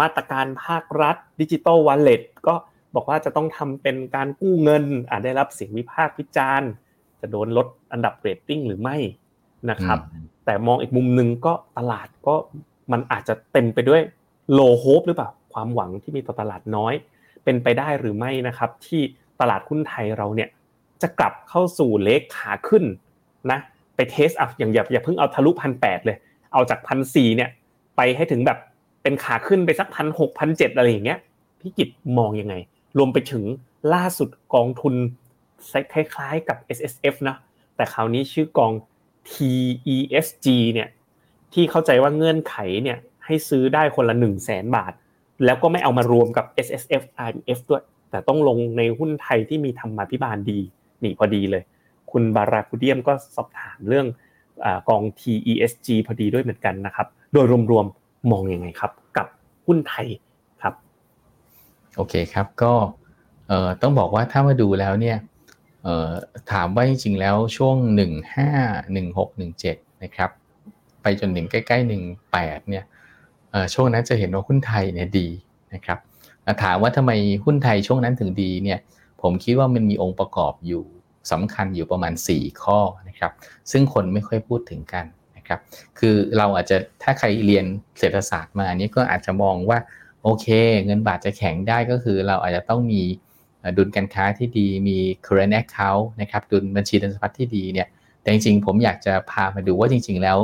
มาตรการภาครัฐ digital wallet ก็บอกว่าจะต้องทำเป็นการกู้เงินอาจได้รับเสียงวิพากษ์วิจารณ์ จะโดนลดอันดับเรตติ้งหรือไม่ นะครับ แต่มองอีกมุมหนึ่งก็ตลาดก็มันอาจจะเต็มไปด้วย low hope หรือเปล่าความหวังที่มีต่อตลาดน้อย เป็นไปได้หรือไม่นะครับ ที่ตลาดหุ้นไทยเราเนี่ยจะกลับเข้าสู่เลขขาขึ้นนะไปเทสอัพอย่างอย่าอย่าเพิ่งเอาทะลุพันแปดเลย เอาจากพันสี่เนี่ย ไปให้ถึงแบบเป็นขาขึ้นไปสักพันหกพันเจ็ดอะไรอย่างเงี้ยพี่กิจมองยังไง รวมไปถึงล่าสุดกองทุนคล้ายๆกับ S S F นะแต่คราวนี้ชื่อกอง T E S G เนี่ยที่เข้าใจว่าเงื่อนไขเนี่ยให้ซื้อได้คนละ1 0 0 0 0แสนบาท แล้วก็ไม่เอามารวมกับ S S F R M F ด้วย แต่ต้องลงในหุ้นไทยที่มีธรรมาภิบาลดีนี่พอดีเลย คุณบาราคุเดียมก็สอบถามเรื่องกอง TESG พอดีด้วยเหมือนกันนะครับ โดยรวมๆมองอยังไงครับ กับหุ้นไทยครับ โอเคครับก็ต้องบอกว่าถ้ามาดูแล้วเนี่ย ถามว่าจริงๆแล้วช่วง 15 16 17 นะครับ ไปจนถึงใกล้ๆ 18 เนี่ยช่วงนั้นจะเห็นว่าหุ้นไทยเนี่ยดีนะครับถามว่าทำไมหุ้นไทยช่วงนั้นถึงดีเนี่ยผมคิดว่ามันมีองค์ประกอบอยู่สำคัญอยู่ประมาณ 4 ข้อนะครับ ซึ่งคนไม่ค่อยพูดถึงกันนะครับ คือเราอาจจะถ้าใครเรียนเศรษฐศาสตร์มานี่ก็อาจจะมองว่าโอเค เงินบาทจะแข็งได้ก็คือเราอาจจะต้องมี ดุลการค้าที่ดีมี current account นะครับดุลบัญชีธนทรัพย์ที่ดีเนี่ยแต่จริงๆ ผมอยากจะพามาดูว่าจริง ๆ แล้ว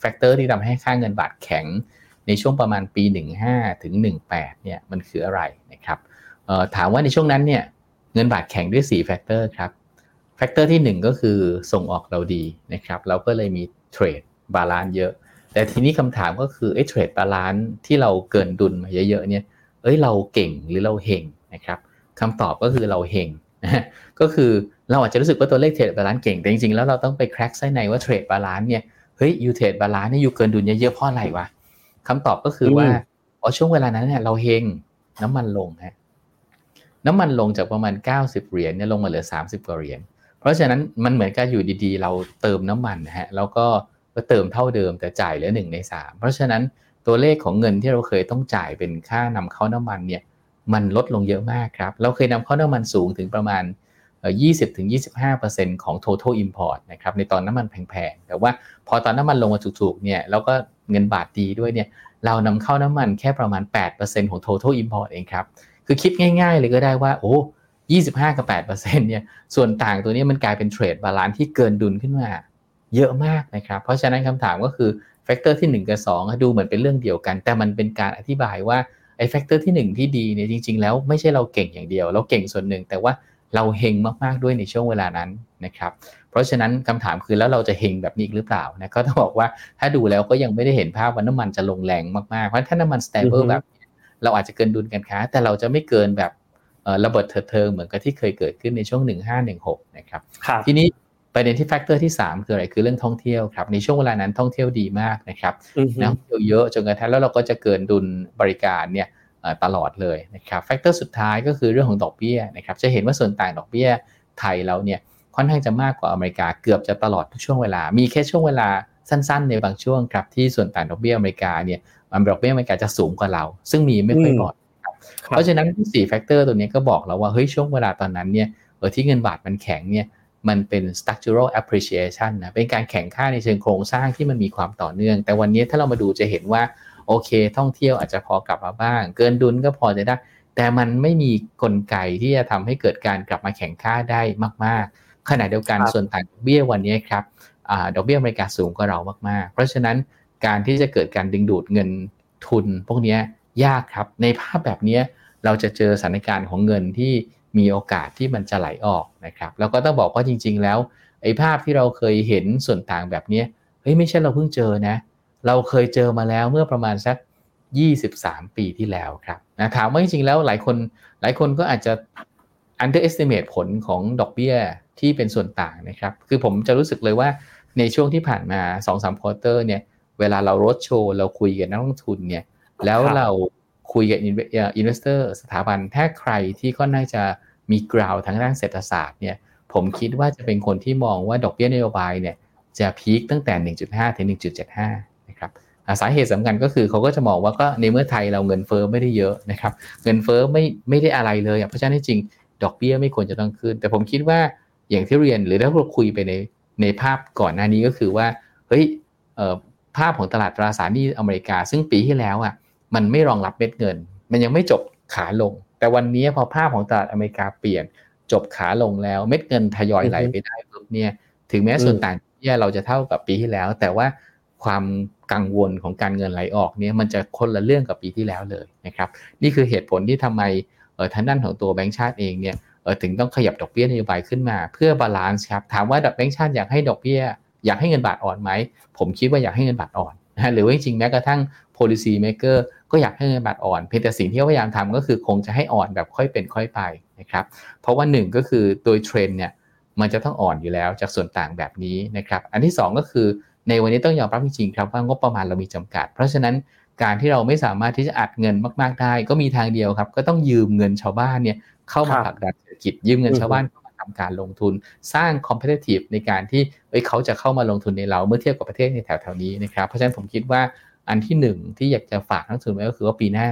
factor ที่ทำให้ค่าเงินบาทแข็ง ในช่วงประมาณปี 15 ถึง 18 เนี่ยมันคืออะไรนะครับถามว่าในช่วงนั้นเนี่ยเงินบาทแข็งด้วย4 factor ครับ factor ที่ 1 ก็คือส่งออกเราดีนะครับเราก็เลยมี trade balance เยอะ แต่ทีนี้คำถามก็คือไอ้ trade balance ที่เราเกินดุลมาเยอะๆเนี่ยเอ้ยเราเก่งหรือเราเฮงนะครับ คำตอบก็คือเราเฮงก็คือเราอาจจะรู้สึกว่าตัวเลข trade balance เก่งแต่จริงๆแล้วเราต้องไป crack ไส้ในว่า trade balance เนี่ยเฮ้ย you trade balance นี่ you เกินดุลเยอะๆเพราะอะไรวะคำตอบก็คือว่าอ๋อช่วงเวลานั้นเนี่ยเราเฮงน้ำมันลงฮะน้ำมันลงจากประมาณ 90 เหรียญเนี่ยลงมาเหลือ 30 กว่าเหรียญเพราะฉะนั้นมันเหมือนกับอยู่ดีๆ เราเติมน้ำมันนะฮะแล้วก็ก็เติมเท่าเดิมแต่จ่ายเหลือหนึ่งในสามเพราะฉะนั้นตัวเลขของเงินที่เราเคยต้องจ่ายเป็นค่านำเข้าน้ำมันเนี่ย มันลดลงเยอะมากครับ เราเคยนำเข้าน้ำมันสูงถึงประมาณ 20-25%ของ total import นะครับในตอนน้ำมันแพงๆ แต่ว่าพอตอนน้ำมันลงมาถูกๆ เนี่ยแล้วก็เงินบาทดีด้วยเนี่ย เรานำเข้าน้ำมันแค่ประมาณ 8%ของ total import เองครับ คือคิดง่ายๆ เลยก็ได้ว่า โอ้25 กับ8%เนี่ย ส่วนต่างตัวนี้มันกลายเป็น trade balance ที่เกินดุลขึ้นมาเยอะมากนะครับ เพราะฉะนั้นคำถามก็คือ factor ที่ 1 กับ2ดูเหมือนเป็นเรื่องเดียวกัน แต่มันเป็นการอธิบายว่า ไอ้ factor ที่ 1 ที่ดีเนี่ยจริง ๆ แล้วไม่ใช่เราเก่งอย่างเดียว เราเก่งส่วนหนึ่ง แต่ว่าเราเฮงมากๆด้วยในช่วงเวลานั้นนะครับ เพราะฉะนั้นคำถามคือแล้วเราจะเฮงแบบนี้หรือเปล่านะก็ต้องบอกว่าถ้าดูแล้วก็ยังไม่ได้เห็นภาพว่าน้ำมันจะลงแรงมากๆเพราะถ้าน้ำมัน stable แบบ เราอาจจะเกินดุลการค้า แต่เราจะไม่เกินแบบระเบิดเถิดเทิงเหมือนกับที่เคยเกิดขึ้นในช่วง 1516 นะครับทีนี้ ประเด็นที่ factor ที่ 3 คืออะไรคือเรื่องท่องเที่ยวครับในช่วงเวลานั้นท่องเที่ยวดีมากนะครับนักท่องเที่ยวเยอะจนกระทั่งแล้วเราก็จะเกินดุลบริการเนี่ยตลอดเลยนะครับ factor สุดท้ายก็คือเรื่องของดอกเบี้ยนะครับจะเห็นว่าส่วนต่างดอกเบี้ยไทยเราเนี่ยค่อนข้างจะมากกว่าอเมริกาเกือบจะตลอดทุกช่วงเวลา มีแค่ช่วงเวลาสั้นๆ ในบางช่วงครับที่ส่วนต่างดอกเบี้ยอเมริกาเนี่ยมันดอกเบี้ยอเมริกาจะสูงกว่าเรา ซึ่งมีไม่ค่อยบ่อยเพราะฉะนั้นสี่ factor ตัวนี้ก็บอกเราว่าเฮ้ยช่วงเวลาตอนนั้นเนี่ยเออที่เงินบาทมันแข็งเนี่ย มันเป็น structural appreciation นะเป็นการแข็งค่าในเชิงโครงสร้างที่มันมีความต่อเนื่อง แต่วันนี้ถ้าเรามาดูจะเห็นว่าโอเค ท่องเที่ยวอาจจะพอกลับมาบ้าง เกินดุลก็พอจะได้ แต่มันไม่มีกลไกที่จะทำให้เกิดการกลับมาแข่งค่าได้มาก ๆ ขณะเดียวกันส่วนต่างดอกเบี้ยวันนี้ครับอดอกเบี้ยอเมริกาสูงกว่าเรามาก ๆ เพราะฉะนั้นการที่จะเกิดการดึงดูดเงินทุน พวกนี้ยากครับ ในภาพแบบนี้เราจะเจอสถานการณ์ของเงินที่ มีโอกาสที่มันจะไหลออกนะครับแล้วก็ต้องบอกว่าจริง ๆ แล้วไอ้ภาพที่เราเคยเห็นส่วนต่างแบบนี้เฮ้ยไม่ใช่เราเพิ่งเจอนะ เราเคยเจอมาแล้วเมื่อประมาณสัก 23 ปีที่แล้วครับนะถามว่าจริงๆแล้วหลายคนหลายคนก็อาจจะ underestimate ผลของดอกเบี้ยที่เป็นส่วนต่างนะครับ คือผมจะรู้สึกเลยว่าในช่วงที่ผ่านมา 2-3 quarter เนี่ย เวลาเรารถโชว์ เราคุยกับนักลงทุนเนี่ย แล้วเรา คุยกับ investor สถาบันถ้าใครที่ก็น่าจะมี background ทางด้านเศรษฐศาสตร์เนี่ยผมคิดว่าจะเป็นคนที่มองว่าดอกเบี้ยนโยบายเนี่ยจะพีคตั้งแต่ 1.5 ถึง 1.75 นะครับสาเหตุสำคัญก็คือเขาก็จะมองว่าก็ในเมื่อไทยเราเงินเฟ้อไม่ได้เยอะนะครับ เงินเฟ้อไม่ไม่ได้อะไรเลย เพราะฉะนั้นจริงดอกเบี้ยไม่ควรจะต้องขึ้น แต่ผมคิดว่าอย่างที่เรียนหรือถ้าเราคุยไปในในภาพก่อนหน้านี้ก็คือว่าเฮ้ยภาพของตลาดตราสารหนี้อเมริกา ซึ่งปีที่แล้วอะ มันไม่รองรับเม็ดเงิน มันยังไม่จบขาลง แต่วันนี้พอภาพของตลาดอเมริกาเปลี่ยนจบขาลงแล้วเม็ดเงินทยอยไหลไปได้ปุ๊บเนี่ย ถึงแม้ส่วนต่างเนี่ยเราจะเท่ากับปีที่แล้ว แต่ว่าความกังวลของการเงินไหลออกเนี่ยมันจะคนละเรื่องกับปีที่แล้วเลยนะครับ นี่คือเหตุผลที่ทำไมเออทางด้านของตัวแบงก์ชาติเองเนี่ยเออถึงต้องขยับดอกเบี้ยนโยบายขึ้นมา เพื่อ balance ครับถามว่าแบงก์ชาติอยากให้ดอกเบี้ย อยากให้เงินบาทอ่อนไหมผมคิดว่าอยากให้เงินบาทอ่อนนะหรือว่าจริงแม้กระทั่ง policy maker ก็อยากให้เงินบาทอ่อนเพียงแต่สิ่งที่เขาพยายามทำก็คือคงจะให้อ่อนแบบค่อยเป็นค่อยไปนะครับเพราะว่าหนึ่งก็คือโดยเทรนเนี่ยมันจะต้องอ่อนอยู่แล้วจากส่วนต่างแบบนี้นะครับอันที่ 2 ก็คือในวันนี้ต้องยอมรับจริงๆครับว่างบประมาณเรามีจำกัด เพราะฉะนั้นการที่เราไม่สามารถที่จะอัดเงินมาก ๆได้ ก็มีทางเดียวครับ ก็ต้องยืมเงินชาวบ้านเนี่ยเข้ามาผลักดันเศรษฐกิจยืมเงินชาวบ้านเข้ามาทำการลงทุน สร้าง competitive ในการที่เอ้ยเขาจะเข้ามาลงทุนในเราเมื่อเทียบกับประเทศในแถวๆนี้นะครับเพราะฉะนั้นผมคิดว่า อันที่หนึ่งที่อยากจะฝากนักทุนไว้ก็คือว่าปีหน้า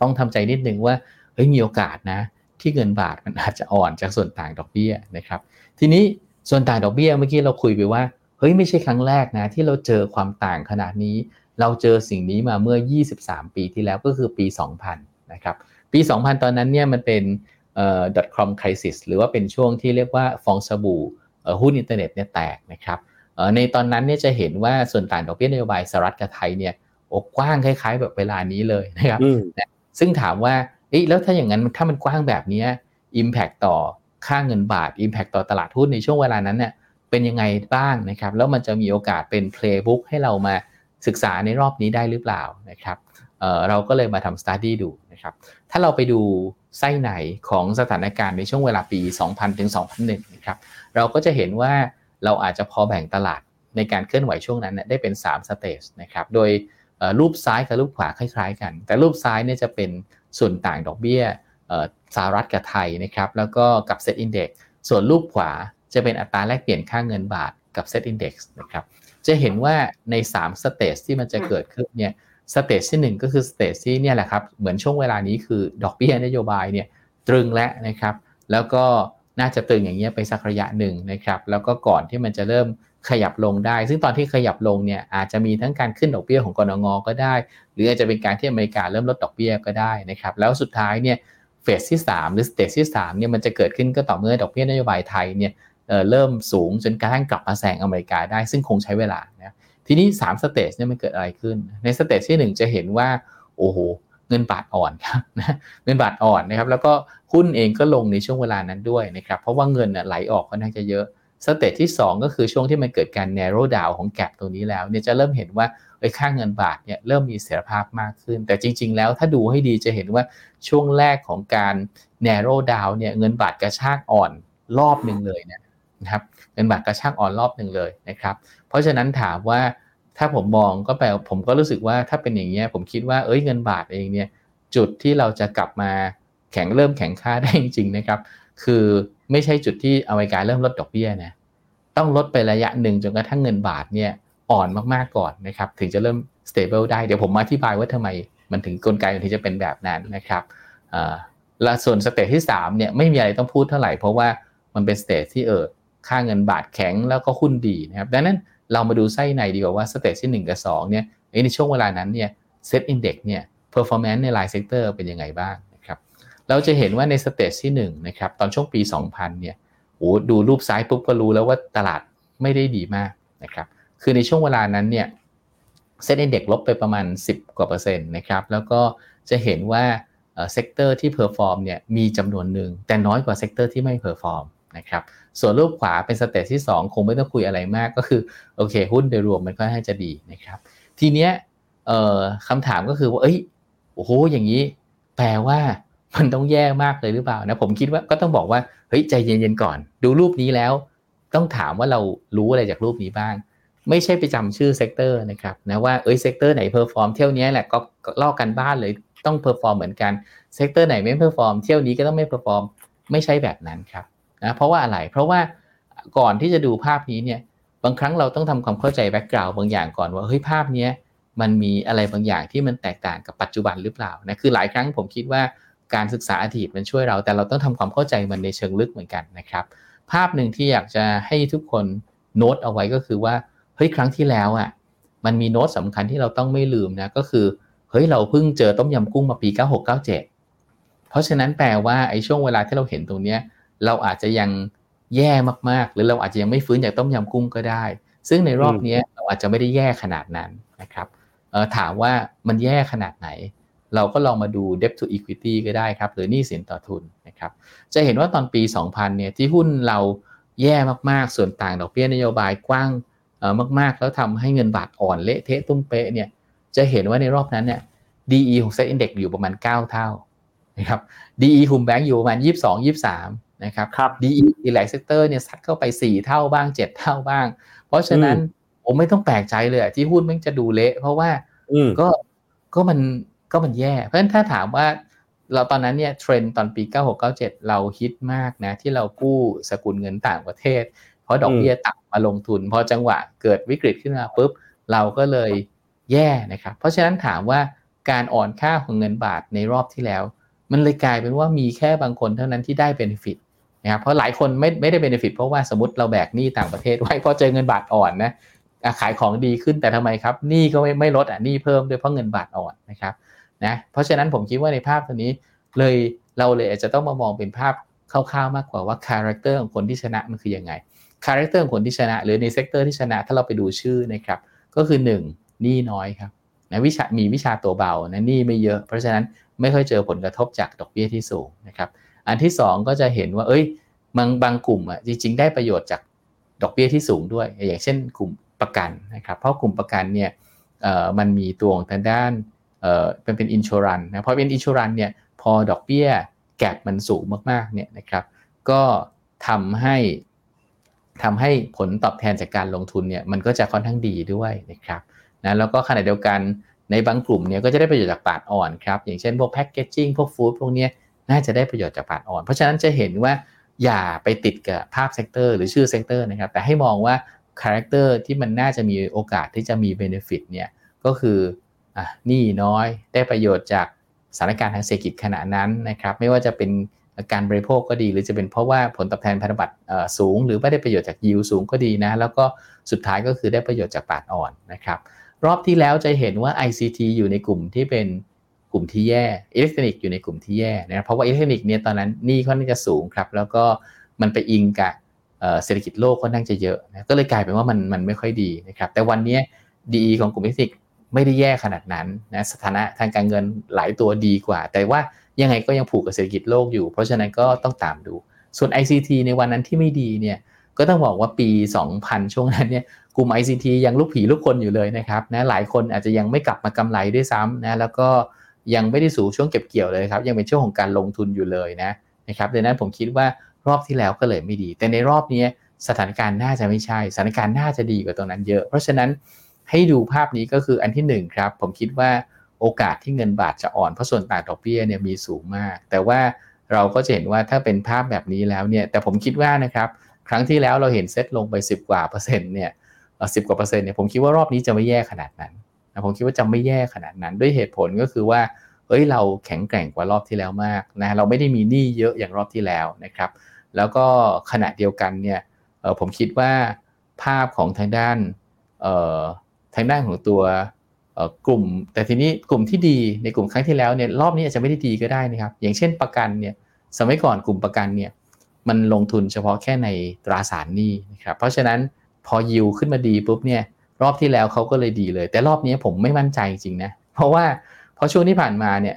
ต้องทำใจนิดนึงว่าเฮ้ยมีโอกาสนะ ที่เงินบาทมันอาจจะอ่อนจากส่วนต่างดอกเบี้ยนะครับ ทีนี้ส่วนต่างดอกเบี้ยเมื่อกี้เราคุยไปว่าเฮ้ยไม่ใช่ครั้งแรกนะ ที่เราเจอความต่างขนาดนี้ เราเจอสิ่งนี้มาเมื่อ 23 ปีที่แล้วก็คือปี 2000 นะครับ ปี 2000 ตอนนั้นเนี่ยมันเป็นเอ่อ .com crisis หรือว่าเป็นช่วงที่เรียกว่าฟองสบู่หุ้นอินเทอร์เน็ตเนี่ยแตกนะครับ ในตอนนั้นเนี่ยจะเห็นว่าส่วนต่างดอกเบี้ยนโยบายสหรัฐกับไทยเนี่ยอกกว้างคล้าย ๆ แบบเวลานี้เลยนะครับซึ่งถามว่าเอ๊ะแล้วถ้าอย่างนั้นถ้ามันกว้างแบบนี้ Impact ต่อค่าเงินบาท Impact ต่อตลาดหุ้นในช่วงเวลานั้นเนี่ยเป็นยังไงบ้างนะครับ แล้วมันจะมีโอกาสเป็น playbook ให้เรามาศึกษาในรอบนี้ได้หรือเปล่านะครับเเราก็เลยมาทำ study ดูนะครับ ถ้าเราไปดูไส้ในของสถานการณ์ในช่วงเวลาปี 2000ถึง2001นะครับ เราก็จะเห็นว่า เราอาจจะพอแบ่งตลาดในการเคลื่อนไหวช่วงนั้นได้เป็น3 stage นะครับโดยรูปซ้ายกับรูปขวาคล้ายๆ กัน แต่รูปซ้ายเนี่ยจะเป็นส่วนต่างดอกเบี้ยสหรัฐกับไทยนะครับแล้วก็กับ SET Index ส่วนรูปขวาจะเป็นอัตราแลกเปลี่ยนค่าเงินบาทกับเซ็ตอินเดี x นะครับจะเห็นว่าใน3 stage ที่มันจะเกิดขึ้นเนี่ย stage ที่ 1 ก็คือ stage ที่เนี่ยแหละครับเหมือนช่วงเวลานี้คือดอกเบี้ยนโยบายเนี่ยตรึงแล้วนะครับแล้วก็ น่าจะตรึงอย่างเงี้ยไปสักระยะหนึ่งนะครับแล้วก็ก่อนที่มันจะเริ่มขยับลงได้ ซึ่งตอนที่ขยับลงเนี่ยอาจจะมีทั้งการขึ้นดอกเบี้ยของกนง.ก็ได้ หรืออาจจะเป็นการที่อเมริกาเริ่มลดดอกเบี้ยก็ได้นะครับแล้วสุดท้ายเนี่ย phase ที่ 3 หรือ stage ที่3เนี่ยมันจะเกิดขึ้นก็ต่อเมื่อดอกเบี้ยนโยบายไทยเนี่ยเริ่มสูงจนกระทั่งกลับมาแซงอเมริกาได้ซึ่งคงใช้เวลานะทีนี้3 stage เนี่ยมันเกิดอะไรขึ้น ใน stage ที่ 1 จะเห็นว่าโอ้โห เงินบาทอ่อนครับนะเงินบาทอ่อนนะครับ แล้วก็หุ้นเองก็ลงในช่วงเวลานั้นด้วยนะครับ เพราะว่าเงินไหลออกค่อนข้างจะเยอะ stage ที่ 2 ก็คือช่วงที่มันเกิดการ narrow down ของ gap ตรงนี้แล้วเนี่ยจะเริ่มเห็นว่าไอ้ค่าเงินบาทเนี่ยเริ่มมีเสถียรภาพมากขึ้น แต่จริง ๆ แล้วถ้าดูให้ดีจะเห็นว่าช่วงแรกของการ narrow down เนี่ยเงินบาทกระชากอ่อนรอบหนึ่งเลยเนี่ยนะครับเงินบาทกระชากอ่อนรอบหนึ่งเลยนะครับ เพราะฉะนั้นถามว่า ถ้าผมมองก็แปลผมก็รู้สึกว่าถ้าเป็นอย่างเงี้ยผมคิดว่าเอ้ยเงินบาทเองเนี่ยจุดที่เราจะกลับมาแข็งเริ่มแข็งค่าได้จริงๆนะครับ คือไม่ใช่จุดที่อเมริกาเริ่มลดดอกเบี้ยนะต้องลดไประยะหนึ่งจนกระทั่งเงินบาทเนี่ยอ่อนมากๆก่อนนะครับถึงจะเริ่ม stable ได้เดี๋ยวผมมอธิบายว่าทำไมมันถึงกลไกถึงจะเป็นแบบนั้นนะครับและส่วน stage ที่3เนี่ยไม่มีอะไรต้องพูดเท่าไหร่เพราะว่ามันเป็น stage ที่เออค่าเงินบาทแข็งแล้วก็หุ้นดีนะครับดังนั้น เรามาดูไส้ในดีกว่าว่า stage ที่1กับ2เนี่ยในช่วงเวลานั้นเนี่ย SET Index เนี่ย performance ในราย sector เป็นยังไงบ้างนะครับเราจะเห็นว่าใน stage ที่1นะครับตอนช่วงปี 2000เนี่ยโอ้ดูรูปซ้ายปุ๊บก็รู้แล้วว่าตลาดไม่ได้ดีมากนะครับคือในช่วงเวลานั้นเนี่ย SET Index ลบไปประมาณ 10 กว่าเปอร์เซ็นต์นะครับแล้วก็จะเห็นว่า sector ที่ perform เนี่ยมีจำนวนหนึ่งแต่น้อยกว่า sector ที่ไม่ perform นะครับส่วนรูปขวาเป็น stage ที่ 2 คงไม่ต้องคุยอะไรมากก็คือโอเค หุ้นโดยรวมมันก็ให้จะดีนะครับ ทีเนี้ยคำถามก็คือว่าเอ้ยโอ้โหอย่างนี้ แปลว่ามันต้องแย่มากเลยหรือเปล่านะผมคิดว่าก็ต้องบอกว่าเฮ้ยใจเย็นๆก่อน ดูรูปนี้แล้ว ต้องถามว่าเรารู้อะไรจากรูปนี้บ้าง ไม่ใช่ไปจำชื่อ sector นะครับนะว่าเอ้ย sector ไหน perform เที่ยวนี้แหละก็ลอกกันบ้านเลยต้อง perform เหมือนกัน sector ไหนไม่ perform เที่ยวนี้ก็ต้องไม่ perform ไม่ใช่แบบนั้นครับ นะเพราะว่าอะไร เพราะว่าก่อนที่จะดูภาพนี้เนี่ยบางครั้งเราต้องทำความเข้าใจ background บางอย่างก่อนว่าเฮ้ยภาพนี้มันมีอะไรบางอย่างที่มันแตกต่างกับปัจจุบันหรือเปล่านะคือหลายครั้งผมคิดว่าการศึกษาอดีตมันช่วยเรา แต่เราต้องทำความเข้าใจมันในเชิงลึกเหมือนกันนะครับ ภาพหนึ่งที่อยากจะให้ทุกคนโน้ตเอาไว้ก็คือว่าเฮ้ยครั้งที่แล้วอะมันมีโน้ตสำคัญที่เราต้องไม่ลืมนะก็คือเฮ้ยเราเพิ่งเจอต้มยำกุ้งมาปี 9697 เพราะฉะนั้นแปลว่าไอ้ช่วงเวลาที่เราเห็นตรงเนี้ย เราอาจจะยังแย่มากๆ หรือเราอาจจะยังไม่ฟื้นจากต้มยำกุ้งก็ได้ ซึ่งในรอบนี้เราอาจจะไม่ได้แย่ขนาดนั้นนะครับเออถามว่ามันแย่ขนาดไหน เราก็ลองมาดู debt to equity ก็ได้ครับ หรือหนี้สินต่อทุนนะครับ จะเห็นว่าตอนปี 2000 เนี่ยที่หุ้นเราแย่มากๆ ส่วนต่างดอกเบี้ยนโยบายกว้างเออมากๆ แล้วทำให้เงินบาทอ่อนเละเทะตุ้มเป๊ะเนี่ย จะเห็นว่าในรอบนั้นเนี่ย DE ของ SET Index อยู่ประมาณ 9 เท่านะครับ DE คุมแบงก์อยู่ประมาณ 22 23 นะครับครับ DE อีกหลาย sector เนี่ยซัดเข้าไป 4 เท่าบ้าง 7 เท่าบ้าง เพราะฉะนั้นผมไม่ต้องแปลกใจเลยที่หุ้นมันจะดูเละ เพราะว่าก็ก็มันก็มันแย่ เพราะฉะนั้นถ้าถามว่าเราตอนนั้นเนี่ยเทรนตอนปี 9697 เราฮิตมากนะที่เรากู้สกุลเงินต่างประเทศ เพราะดอกเบี้ยต่ำมาลงทุน พอจังหวะเกิดวิกฤตขึ้นมาปุ๊บเราก็เลยแย่นะครับ เพราะฉะนั้นถามว่าการอ่อนค่าของเงินบาทในรอบที่แล้ว มันเลยกลายเป็นว่ามีแค่บางคนเท่านั้นที่ได้เบนฟิต นะครับเพราะหลายคนไม่ไม่ได้ benefit เพราะว่าสมมติเราแบกหนี้ต่างประเทศไว้พอเจอเงินบาทอ่อนนะขายของดีขึ้นแต่ทำไมครับหนี้ก็ไม่ไม่ลดอะหนี้เพิ่มด้วยเพราะเงินบาทอ่อนนะครับนะเพราะฉะนั้นผมคิดว่าในภาพตัวนี้เลยเราเลยอาจจะต้องมามองเป็นภาพคร่าวๆมากกว่าว่า character ของคนที่ชนะมันคือยังไง character ของคนที่ชนะ หรือใน sector ที่ชนะ ถ้าเราไปดูชื่อนะครับก็คือ 1. หนี้น้อยครับนะวิชามีวิชาตัวเบานะหนี้ไม่เยอะ เพราะฉะนั้นไม่ค่อยเจอผลกระทบจากดอกเบี้ยที่สูงนะครับ อันที่2ก็จะเห็นว่า เอ้ยบางบางกลุ่มอะจริง ๆ ได้ประโยชน์จากดอกเบี้ยที่สูงด้วย อย่างเช่นกลุ่มประกันนะครับ เพราะกลุ่มประกันเนี่ยมันมีตัวของทางด้านเป็นเป็นอินชูรันนะเพอเป็นอินชูรันเนี่ยพอดอกเบี้ยแกบมันสูงมากๆเนี่ยนะครับ ก็ทำให้ทำให้ผลตอบแทนจากการลงทุนเนี่ยมันก็จะค่อนข้างดีด้วยนะครับนะแล้วก็ขณะเดียวกันในบางกลุ่มเนี่ยก็จะได้ประโยชน์จากบาทอ่อนครับ อย่างเช่นพวก packaging พวก food พวกเนี้ย น่าจะได้ประโยชน์จากบาทอ่อน เพราะฉะนั้นจะเห็นว่าอย่าไปติดกับภาพ sector หรือชื่อ sector นะครับ แต่ให้มองว่า character ที่มันน่าจะมีโอกาสที่จะมี benefit เนี่ยก็คืออะหนี้น้อยได้ประโยชน์จากสถานการณ์ทางเศรษฐกิจขณะนั้นนะครับ ไม่ว่าจะเป็นการบริโภคก็ดี หรือจะเป็นเพราะว่าผลตอบแทนพันธบัตรสูง หรือไม่ได้ประโยชน์จากยิวสูงก็ดีนะ แล้วก็สุดท้ายก็คือได้ประโยชน์จากบาทอ่อนนะครับ รอบที่แล้วจะเห็นว่า ICT อยู่ในกลุ่มที่เป็น กลุ่มที่แย่อิเล็กทรอนิกส์อยู่ในกลุ่มที่แย่นะเพราะว่าอิเล็กทรอนิกส์เนี่ยตอนนั้นหนี้ค่อนข้างจะสูงครับ แล้วก็มันไปอิงกับเศรษฐกิจโลกค่อนข้างจะเยอะนะก็เลยกลายเป็นว่ามันมันไม่ค่อยดีนะครับแต่วันนี้ DE ของกลุ่มอิเล็กทรอนิกส์ไม่ได้แย่ขนาดนั้นนะสถานะทางการเงินหลายตัวดีกว่า แต่ว่ายังไงก็ยังผูกกับเศรษฐกิจโลกอยู่ เพราะฉะนั้นก็ต้องตามดู ส่วน ICT ในวันนั้นที่ไม่ดีเนี่ยก็ต้องบอกว่าปี 2000 ช่วงนั้นเนี่ยกลุ่ม ICT ยังลูกผีลูกคนอยู่เลยนะครับนะหลายคนอาจจะยังไม่กลับมากำไรด้วยซ้ำนะแล้วก็ ยังไม่ได้สู่ช่วงเก็บเกี่ยวเลยครับ ยังเป็นช่วงของการลงทุนอยู่เลยนะนะครับดังนั้นผมคิดว่ารอบที่แล้วก็เลยไม่ดี แต่ในรอบนี้สถานการณ์น่าจะไม่ใช่ สถานการณ์น่าจะดีกว่าตรงนั้นเยอะ เพราะฉะนั้นให้ดูภาพนี้ก็คืออันที่1ครับผมคิดว่าโอกาสที่เงินบาทจะอ่อนเพราะส่วนต่างดอกเบี้ยเนี่ยมีสูงมาก แต่ว่าเราก็จะเห็นว่าถ้าเป็นภาพแบบนี้แล้วเนี่ยแต่ผมคิดว่านะครับครั้งที่แล้วเราเห็นเซ็ตลงไป 10 กว่าเปอร์เซ็นต์เนี่ยสิบกว่าเปอร์เซ็นต์เนี่ยผมคิดว่ารอบนี้จะไม่แย่ขนาดนั้น นะผมคิดว่าจะไม่แย่ขนาดนั้น ด้วยเหตุผลก็คือว่าเฮ้ยเราแข็งแกร่งกว่ารอบที่แล้วมากนะเราไม่ได้มีหนี้เยอะอย่างรอบที่แล้วนะครับ แล้วก็ขณะเดียวกันเนี่ยผมคิดว่าภาพของทางด้านทางด้านของตัวกลุ่ม แต่ทีนี้กลุ่มที่ดีในกลุ่มครั้งที่แล้วเนี่ยรอบนี้อาจจะไม่ได้ดีก็ได้นะครับ อย่างเช่นประกันเนี่ยสมัยก่อนกลุ่มประกันเนี่ยมันลงทุนเฉพาะแค่ในตราสารหนี้นะครับเพราะฉะนั้นพอยิวขึ้นมาดีปุ๊บเนี่ย รอบที่แล้วเขาก็เลยดีเลย แต่รอบนี้ผมไม่มั่นใจจริงนะเพราะว่าเพราะช่วงที่ผ่านมาเนี่ย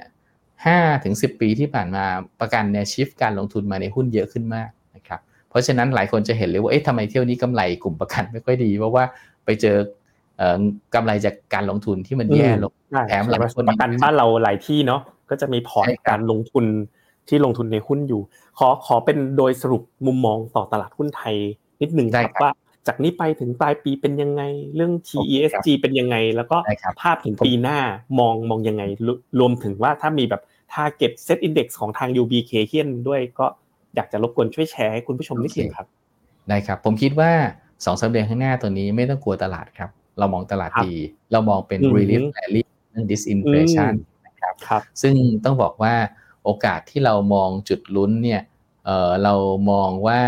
ห้าถึงสิปีที่ผ่านมาประกันเนี่ยชิฟการลงทุนมาในหุ้นเยอะขึ้นมากนะครับเพราะฉะนั้นหลายคนจะเห็นเลยว่าเอ๊ะทำไมเที่ยวนี้กำไรกลุ่มประกันไม่ค่อยดีเพราะว่าไปเจอกำไรจากการลงทุนที่มันแย่ลงแถมหลายคนประกันบ้านเราหลายที่เนาะก็จะมีพอร์ตการลงทุนที่ลงทุนในหุ้นอยู่ ขอขอเป็นโดยสรุปมุมมองต่อตลาดหุ้นไทยนิดหนึ่งครับว่า จากนี้ไปถึงปลายปีเป็นยังไง เรื่อง TESG เป็นยังไง แล้วก็ภาพถึงปีหน้ามองมองยังไง รวมถึงว่าถ้ามีแบบ target set index ของทาง UBK เฮียนด้วยก็อยากจะรบกวนช่วยแชร์ให้คุณผู้ชมนิดนึงครับ ได้ครับ ผมคิดว่าสองสาเดือนข้างหน้าตัวนี้ไม่ต้องกลัวตลาดครับ เรามองตลาดดี เรามองเป็น relief rally เรื่อง disinflation นะครับครับซึ่งต้องบอกว่าโอกาสที่เรามองจุดลุ้นเนี่ยเเรามองว่า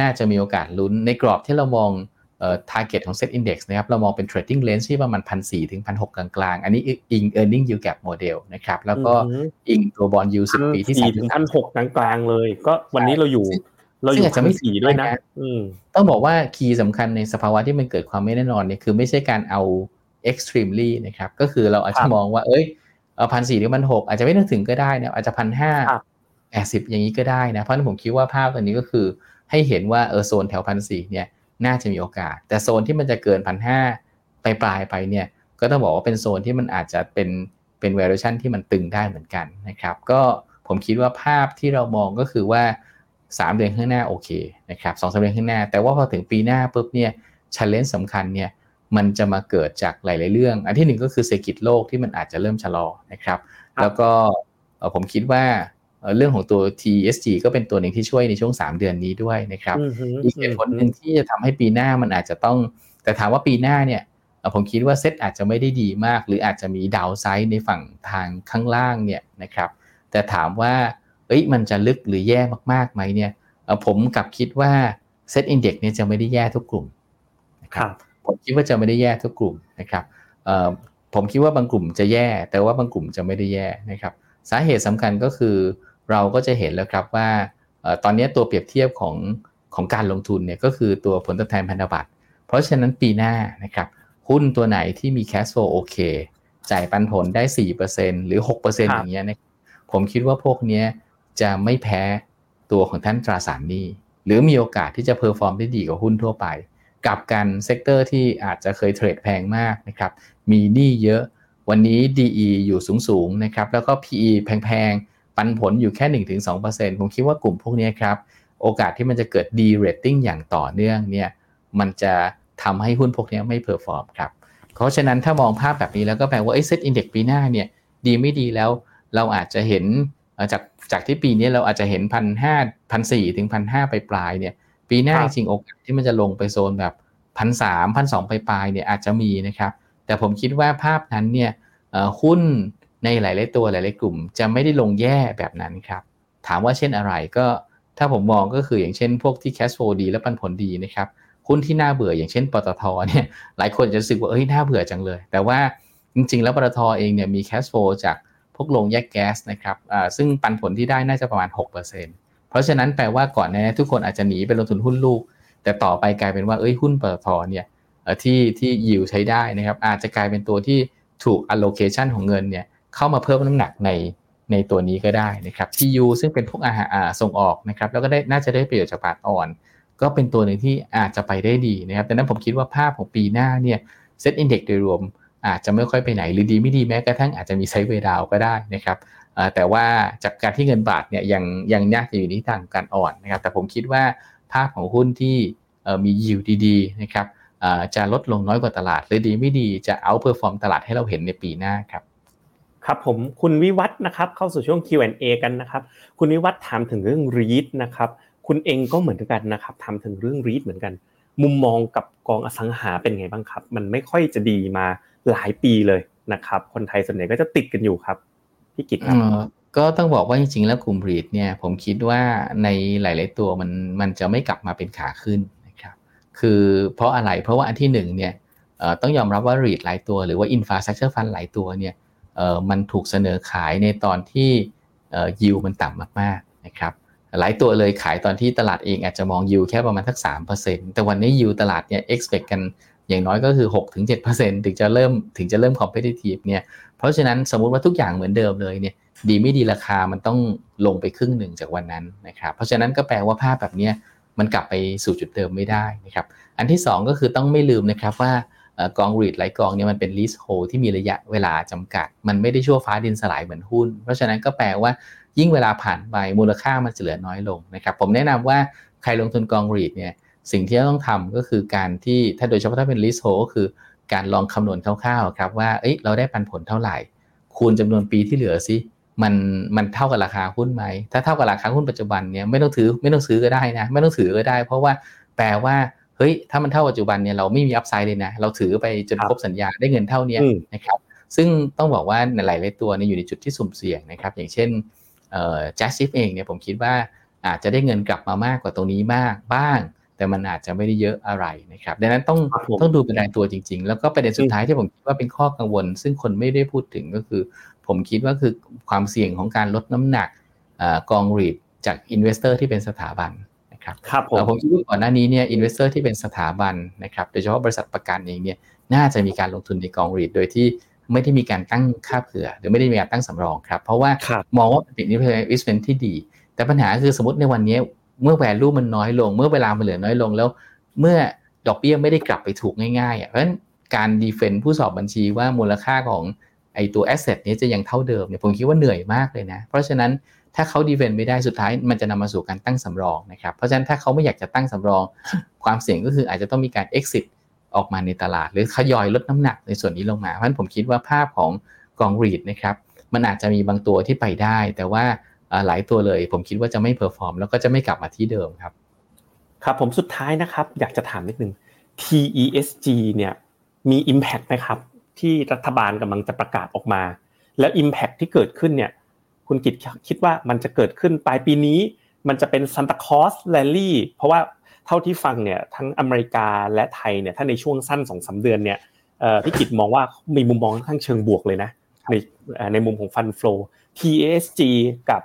น่าจะมีโอกาสลุ้นในกรอบที่เรามองเอ่อ target ของ set index นะครับ เรามองเป็น trading range ที่ประมาณพันสี่ถึงพันหกกลางๆ อันนี้อิง earning yield gap model นะครับ แล้วก็อิงตัวบอลยูสิบปีที่สี่ถึงพันหกกลางๆเลย ก็วันนี้เราอยู่เราอยู่จะไม่สี่ด้วยนะต้องบอกว่าคีย์สำคัญในสภาวะที่มันเกิดความไม่แน่นอนเนี่ยคือไม่ใช่การเอา extremely นะครับ ก็คือเราอาจจะมองว่า เอ้ยพันสี่ถึงพันหกอาจจะไม่ต้องถึงก็ได้นะอาจจะพันห้าแปดสิบอย่างนี้ก็ได้นะ เพราะฉะนั้นผมคิดว่าภาพตัวนี้ก็คือ ให้เห็นว่าเออโซนแถวพันสี่เนี่ยน่าจะมีโอกาส แต่โซนที่มันจะเกินพันห้าไปปลายไปเนี่ยก็ต้องบอกว่าเป็นโซนที่มันอาจจะเป็นเป็น valuation ที่มันตึงได้เหมือนกันนะครับก็ผมคิดว่าภาพที่เรามองก็คือว่า 3 เดือนข้างหน้าโอเคนะครับสองสาเดือนข้างหน้า แต่ว่าพอถึงปีหน้าปุ๊บเนี่ยชันเลนสำคัญเนี่ยมันจะมาเกิดจากหลาย ๆ เรื่อง อันที่หนึ่งก็คือเศรษฐกิจโลกที่มันอาจจะเริ่มชะลอนะครับ แล้วก็ผมคิดว่า เรื่องของตัว TSG ก็เป็นตัวหนึ่งที่ช่วยในช่วง 3 เดือนนี้ด้วยนะครับ อีกเหตุผลหนึ่งที่จะทำให้ปีหน้ามันอาจจะต้อง แต่ถามว่าปีหน้าเนี่ยผมคิดว่าเซตอาจจะไม่ได้ดีมาก หรืออาจจะมีดาวไซด์ในฝั่งทางข้างล่างเนี่ยนะครับ แต่ถามว่าเอ้ยมันจะลึกหรือแย่มากๆไหมเนี่ยผมกลับคิดว่าเซตอินเด็กซ์เนี่ยจะไม่ได้แย่ทุกกลุ่มนะครับผมคิดว่าจะไม่ได้แย่ทุกกลุ่มนะครับผมคิดว่าบางกลุ่มจะแย่ แต่ว่าบางกลุ่มจะไม่ได้แย่นะครับ สาเหตุสำคัญก็คือ เราก็จะเห็นแล้วครับว่าตอนนี้ตัวเปรียบเทียบของของการลงทุนเนี่ยก็คือตัวผลตอบแทนพันธบัตร เพราะฉะนั้นปีหน้านะครับหุ้นตัวไหนที่มี cash flow OK จ่ายปันผลได้ 4%หรือ 6%อย่างเงี้ยนะผมคิดว่าพวกนี้จะไม่แพ้ตัวของทางตราสารหนี้หรือมีโอกาสที่จะ perform ได้ดีกว่าหุ้นทั่วไป กลับกัน sector ที่อาจจะเคย trade แพงมากนะครับมีหนี้เยอะวันนี้ DE อยู่สูงๆนะครับแล้วก็ PE แพงๆ ปันผลอยู่แค่ 1-2%ผมคิดว่ากลุ่มพวกนี้ครับ โอกาสที่มันจะเกิด de-rating อย่างต่อเนื่องเนี่ยมันจะทำให้หุ้นพวกนี้ไม่ perform ครับ เพราะฉะนั้นถ้ามองภาพแบบนี้แล้วก็แปลว่าไอ้ SET Index ปีหน้าเนี่ยดีไม่ดีแล้วเราอาจจะเห็นจากจากที่ปีนี้เราอาจจะเห็นพันห้าพันสี่ถึงพันห้าไปปลายเนี่ยปีหน้าจริงโอกาสที่มันจะลงไปโซนแบบพันสามพันสองไปปลายเนี่ยอาจจะมีนะครับ แต่ผมคิดว่าภาพนั้นเนี่ยหุ้น ในหลายๆตัวหลายๆกลุ่ม จะไม่ได้ลงแย่แบบนั้นครับ ถามว่าเช่นอะไรก็ถ้าผมมองก็คืออย่างเช่น พวกที่แคสโฟดีและปันผลดีนะครับหุ้นที่น่าเบื่ออย่างเช่นปตทเนี่ยหลายคนจะรู้สึกว่าเอ้ยน่าเบื่อจังเลย แต่ว่าจริง ๆ แล้วปตทเองเนี่ยมีแคสโฟจากพวกโรงแยกแก๊สนะครับซึ่งปันผลที่ได้น่าจะประมาณ 6%เพราะฉะนั้นแปลว่าก่อนหน้าทุกคนอาจจะหนีไปลงทุนหุ้นลูก แต่ต่อไปกลายเป็นว่าเอ้ยหุ้นปตทเนี่ยที่ที่ยิวใช้ได้นะครับอาจจะกลายเป็นตัวที่ถูก allocation ของเงินเนี่ย เข้ามาเพิ่มน้ำหนักในในตัวนี้ก็ได้นะครับ TU ซึ่งเป็นพวกอาหารส่งออกนะครับแล้วก็ได้น่าจะได้ประโยชน์จากบาทอ่อน ก็เป็นตัวหนึ่งที่อาจจะไปได้ดีนะครับแต่นั้นผมคิดว่าภาพของปีหน้าเนี่ยเซ็ตอินเด็กซ์โดยรวมอาจจะไม่ค่อยไปไหนหรือดีไม่ดีแม้กระทั่งอาจจะมีไซด์เวดาวก็ได้นะครับแต่ว่าจากการที่เงินบาทเนี่ยยังยังยากจะอยู่ที่ทางการอ่อนนะครับแต่ผมคิดว่าภาพของหุ้นที่มียิวดีๆนะครับจะลดลงน้อยกว่าตลาดหรือดีไม่ดีจะ outperformตลาดให้เราเห็นในปีหน้าครับ ครับผมคุณวิวัฒนะครับเข้าสู่ช่วง Q&A กันนะครับ คุณวิวัฒถามถึงเรื่อง REIT นะครับ คุณเองก็เหมือนกันนะครับถามถึงเรื่อง REIT เหมือนกัน มุมมองกับกองอสังหาเป็นไงบ้างครับ มันไม่ค่อยจะดีมาหลายปีเลยนะครับ คนไทยส่วนใหญ่ก็จะติดกันอยู่ครับพี่กิตครับก็ต้องบอกว่าจริงๆแล้วกลุ่มรีดเนี่ยผมคิดว่าในหลาย ๆ ตัวมันมันจะไม่กลับมาเป็นขาขึ้นนะครับคือเพราะอะไรเพราะว่าอันที่หนึ่งเนี่ยต้องยอมรับว่ารีดหลายตัว หรือว่าอินฟาสักเจอร์ฟันหลายตัวเนี่ย มันถูกเสนอขายในตอนที่ยิวมันต่ำมากๆนะครับหลายตัวเลยขายตอนที่ตลาดเองอาจจะมองยิวแค่ประมาณสัก3%แต่วันนี้ยิวตลาดเนี่ย expect กันอย่างน้อยก็คือ 6-7%ถึงจะเริ่มถึงจะเริ่ม competitive เนี่ยเพราะฉะนั้นสมมุติว่าทุกอย่างเหมือนเดิมเลยเนี่ยดีไม่ดีราคามันต้องลงไปครึ่งหนึ่งจากวันนั้นนะครับเพราะฉะนั้นก็แปลว่าภาพแบบนี้มันกลับไปสู่จุดเดิมไม่ได้นะครับอันที่ 2 ก็คือต้องไม่ลืมนะครับว่า กองรีดหลายกองเนี่ยมันเป็นลิสโฮที่มีระยะเวลาจำกัด มันไม่ได้ชั่วฟ้าดินสลายเหมือนหุ้น เพราะฉะนั้นก็แปลว่ายิ่งเวลาผ่านไปมูลค่ามันจะเหลือน้อยลงนะครับผมแนะนำว่าใครลงทุนกองรีดเนี่ยสิ่งที่ต้องทำก็คือการที่ถ้าโดยเฉพาะถ้าเป็น leasehold็คือการลองคำนวณคร่าวๆครับว่าเอ้ยเราได้ปันผลเท่าไหร่ คูณจำนวนปีที่เหลือซิมันมันเท่ากับราคาหุ้นไหม ถ้าเท่ากับราคาหุ้นปัจจุบันเนี่ยไม่ต้องถือไม่ต้องซื้อก็ได้นะ ไม่ต้องถือก็ได้ เพราะว่าแปลว่า เฮ้ยถ้ามันเท่าปัจจุบันเนี่ยเราไม่มี upside เลยนะ เราถือไปจนครบสัญญาได้เงินเท่านี้นะครับซึ่งต้องบอกว่าในหลายๆตัวเนี่ยอยู่ในจุดที่สุ่มเสี่ยงนะครับ อย่างเช่นเอ่อ JASIF เองเนี่ยผมคิดว่าอาจจะได้เงินกลับมามากกว่าตรงนี้มากบ้าง แต่มันอาจจะไม่ได้เยอะอะไรนะครับดังนั้นต้องต้องดูเป็นรายตัวจริง ๆ แล้วก็ประเด็นสุดท้ายที่ผมคิดว่าเป็นข้อกังวล ซึ่งคนไม่ได้พูดถึงก็คือ ผมคิดว่าคือความเสี่ยงของการลดน้ำหนักกอง REIT จาก investor ที่เป็นสถาบันนะ ครับครับผมผมคิดว่าก่อนหน้านี้เนี่ย investor ที่เป็นสถาบันนะครับโดยเฉพาะบริษัทประกันเองเนี่ยน่าจะมีการลงทุนในกอง REIT โดยที่ไม่ได้มีการตั้งค่าเผื่อ หรือไม่ได้มีการตั้งสำรองครับ เพราะว่ามองว่าเป็น investment ที่ดี แต่ปัญหาคือสมมติในวันนี้เมื่อ value มันน้อยลง เมื่อเวลามันเหลือน้อยลงแล้ว เมื่อดอกเบี้ยไม่ได้กลับไปถูกง่ายๆเพราะฉะนั้นการดีเฟนต์ผู้สอบบัญชีว่ามูลค่าของไอตัวแอสเซทนี้จะยังเท่าเดิมเนี่ยผมคิดว่าเหนื่อยมากเลยนะ เพราะฉะนั้น ถ้าเขาดีเฟนต์ไม่ได้สุดท้าย มันจะนำมาสู่การตั้งสำรองนะครับ เพราะฉะนั้นถ้าเขาไม่อยากจะตั้งสำรอง ความเสี่ยงก็คืออาจจะต้องมีการ exit ออกมาในตลาด หรือขยอยลดน้ำหนักในส่วนนี้ลงมา เพราะฉะนั้นผมคิดว่าภาพของกอง REIT นะครับมันอาจจะมีบางตัวที่ไปได้ แต่ว่าหลายตัวเลย ผมคิดว่าจะไม่ perform แล้วก็จะไม่กลับมาที่เดิมครับ ครับผมสุดท้ายนะครับอยากจะถามนิดนึง TESG เนี่ยมี Impact ไหมครับ ที่รัฐบาลกำลังจะประกาศออกมา แล้ว Impact ที่เกิดขึ้นเนี่ย คุณกิตคิดว่ามันจะเกิดขึ้นปลายปีนี้ มันจะเป็น Santa Claus rally เพราะว่าเท่าที่ฟังเนี่ยทั้งอเมริกาและไทยเนี่ยถ้าในช่วงสั้นสองสาเดือนเนี่ยพี่กิตมองว่ามีมุมมองค่อนข้างเชิงบวกเลยนะในในมุมของฟันฟลู TASG กับ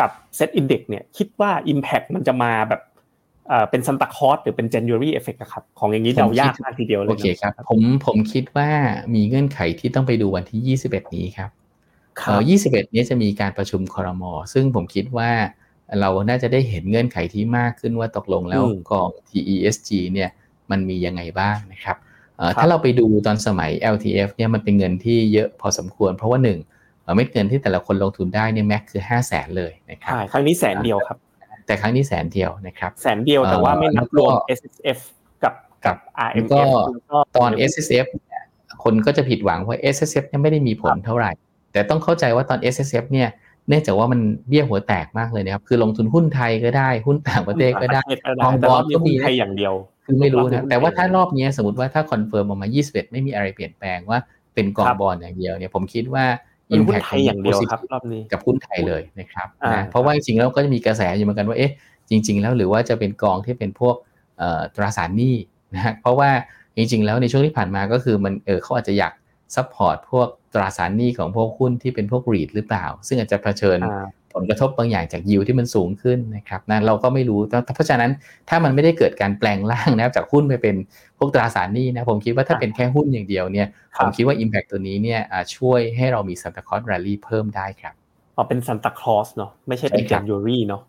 กับเซตอินเด็กเนี่ยคิดว่า Impact มันจะมาแบบเป็นซันตาคอสหรือเป็น January Effect ครับ ของอย่างนี้เดายากมากทีเดียวเลยโอเคครับผมผมคิดว่ามีเงื่อนไขที่ต้องไปดูวันที่ 21 นี้ครับ ยี่สิบเอ็ดนี้จะมีการประชุมคอรมอซึ่งผมคิดว่าเราน่าจะได้เห็นเงื่อนไขที่มากขึ้นว่าตกลงแล้วกอง TESG เนี่ยมันมียังไงบ้างนะครับถ้าเราไปดูตอนสมัย LTF เนี่ยมันเป็นเงินที่เยอะพอสมควร เพราะว่าหนึ่งเม็ดเงินที่แต่ละคนลงทุนได้เนี่ยแม็กคือ5 0 0แสนเลยนะครับใช่ครั้งนี้แสนเดียวครับ แต่ครั้งนี้แสนเดียวนะครับแสนเดียวแต่ว่าไม่นับรวม S S F กับกับ R M F ตอน S S F คนก็จะผิดหวังว่า S S F เนี่ยไม่ได้มีผลเท่าไหร่ แต่ต้องเข้าใจว่าตอน S S F เนี่ยเนื่องจากว่ามันเบี้ยหัวแตกมากเลยนะครับ คือลงทุนหุ้นไทยก็ได้หุ้นต่างประเทศก็ได้ทองบอลก็มีไทยอย่างเดียว คือไม่รู้นะแต่ว่าถ้ารอบนี้สมมติว่าถ้า confirm ออกมา 21 ไม่มีอะไรเปลี่ยนแปลงว่าเป็นกองบอลอย่างเดียวเนี่ยผมคิดว่า impact ไทยอย่างเดียวครับรอบนี้กับหุ้นไทยเลยนะครับนะเพราะว่าจริงๆแล้วก็จะมีกระแสอยู่เหมือนกันว่าเอ๊ะจริง ๆ แล้วหรือว่าจะเป็นกองที่เป็นพวกตราสารหนี้นะฮะเพราะว่าจริงๆแล้วในช่วงที่ผ่านมาก็คือมันเออเขาอาจจะอยากsupport พวก ตราสารหนี้ของพวกหุ้นที่เป็นพวก REIT หรือเปล่า ซึ่งอาจจะเผชิญผลกระทบบางอย่างจากยิวที่มันสูงขึ้นนะครับนะเราก็ไม่รู้ เพราะฉะนั้นถ้ามันไม่ได้เกิดการแปลงร่างนะครับจากหุ้นไปเป็นพวกตราสารหนี้นะผมคิดว่าถ้าเป็นแค่หุ้นอย่างเดียวเนี่ยผมคิดว่า Impact ตัวนี้เนี่ยช่วยให้เรามี Santa Claus rally เพิ่มได้ครับอ๋อเป็น Santa Claus เนาะไม่ใช่เป็น Jan uary เนาะ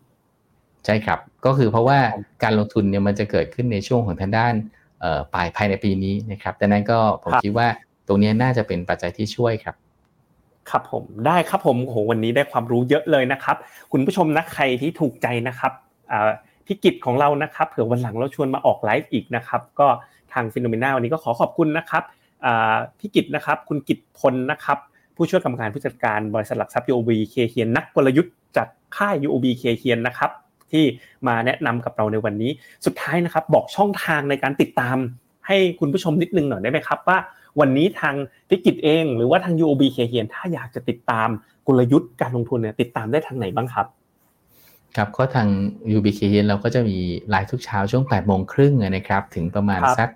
ใช่ครับ ก็คือเพราะว่าการลงทุนเนี่ยมันจะเกิดขึ้นในช่วงของทางด้านปลายภายในปีนี้นะครับดังนั้นก็ผมคิดว่า ตรงนี้น่าจะเป็นปัจจัยที่ช่วยครับครับผมได้ครับผมโหวันนี้ได้ความรู้เยอะเลยนะครับ คุณผู้ชมนะใครที่ถูกใจนะครับพิกิจของเรานะครับเผื่อวันหลังเราชวนมาออกไลฟ์อีกนะครับก็ทาง Finnomena วันนี้ก็ขอขอบคุณนะครับพิกิจนะครับคุณกิจพลนะครับผู้ช่วยกรรมการผู้จัดการบริษัทหลักทรัพย์ UOB เคเคียนนักกลยุทธ์จากค่าย UOB Kay Hian นะครับที่มาแนะนำกับเราในวันนี้สุดท้ายนะครับบอกช่องทางในการติดตามให้คุณผู้ชมนิดนึงหน่อยได้ไหมครับว่า วันนี้ทางพิกิจเอง หรือว่าทาง UOB เคเฮียนถ้าอยากจะติดตามกลยุทธ์การลงทุนเนี่ยติดตามได้ทางไหนบ้างครับครับก็ทาง UOB เคเฮียนเราก็จะมีไลฟ์ทุกเช้าช่วง8โมงครึ่งนะครับถึงประมาณสัก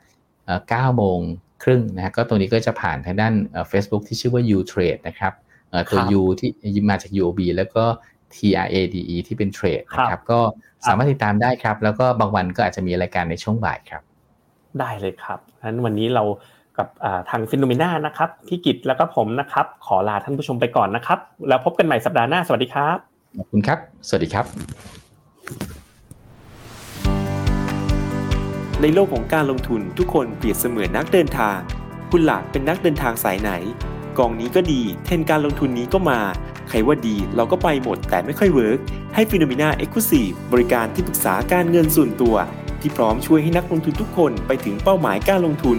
9โมงครึ่งนะก็ตรงนี้ก็จะผ่านทางด้าน Facebook ที่ชื่อว่า U Trade นะครับตัว U ที่มาจาก UOB แล้วก็ TRADE ที่เป็นเทรดนะครับก็สามารถติดตามได้ครับ แล้วก็บางวันก็อาจจะมีรายการในช่วงบ่ายครับ ได้เลยครับงั้นวันนี้เรา กับทางฟิโนเมนานะครับพี่กิตแล้วก็ผมนะครับ ขอลาท่านผู้ชมไปก่อนนะครับ แล้วพบกันใหม่สัปดาห์หน้าสวัสดีครับขอบคุณครับ สวัสดีครับ ในโลกของการลงทุนทุกคนเปรียบเสมือนนักเดินทาง คุณหลักเป็นนักเดินทางสายไหน กองนี้ก็ดี เทรนการลงทุนนี้ก็มา ใครว่าดีเราก็ไปหมดแต่ไม่ค่อย work ให้ Finnomena Exclusive บริการที่ปรึกษาการเงินส่วนตัว ที่พร้อมช่วยให้นักลงทุนทุกคนไปถึงเป้าหมายการลงทุน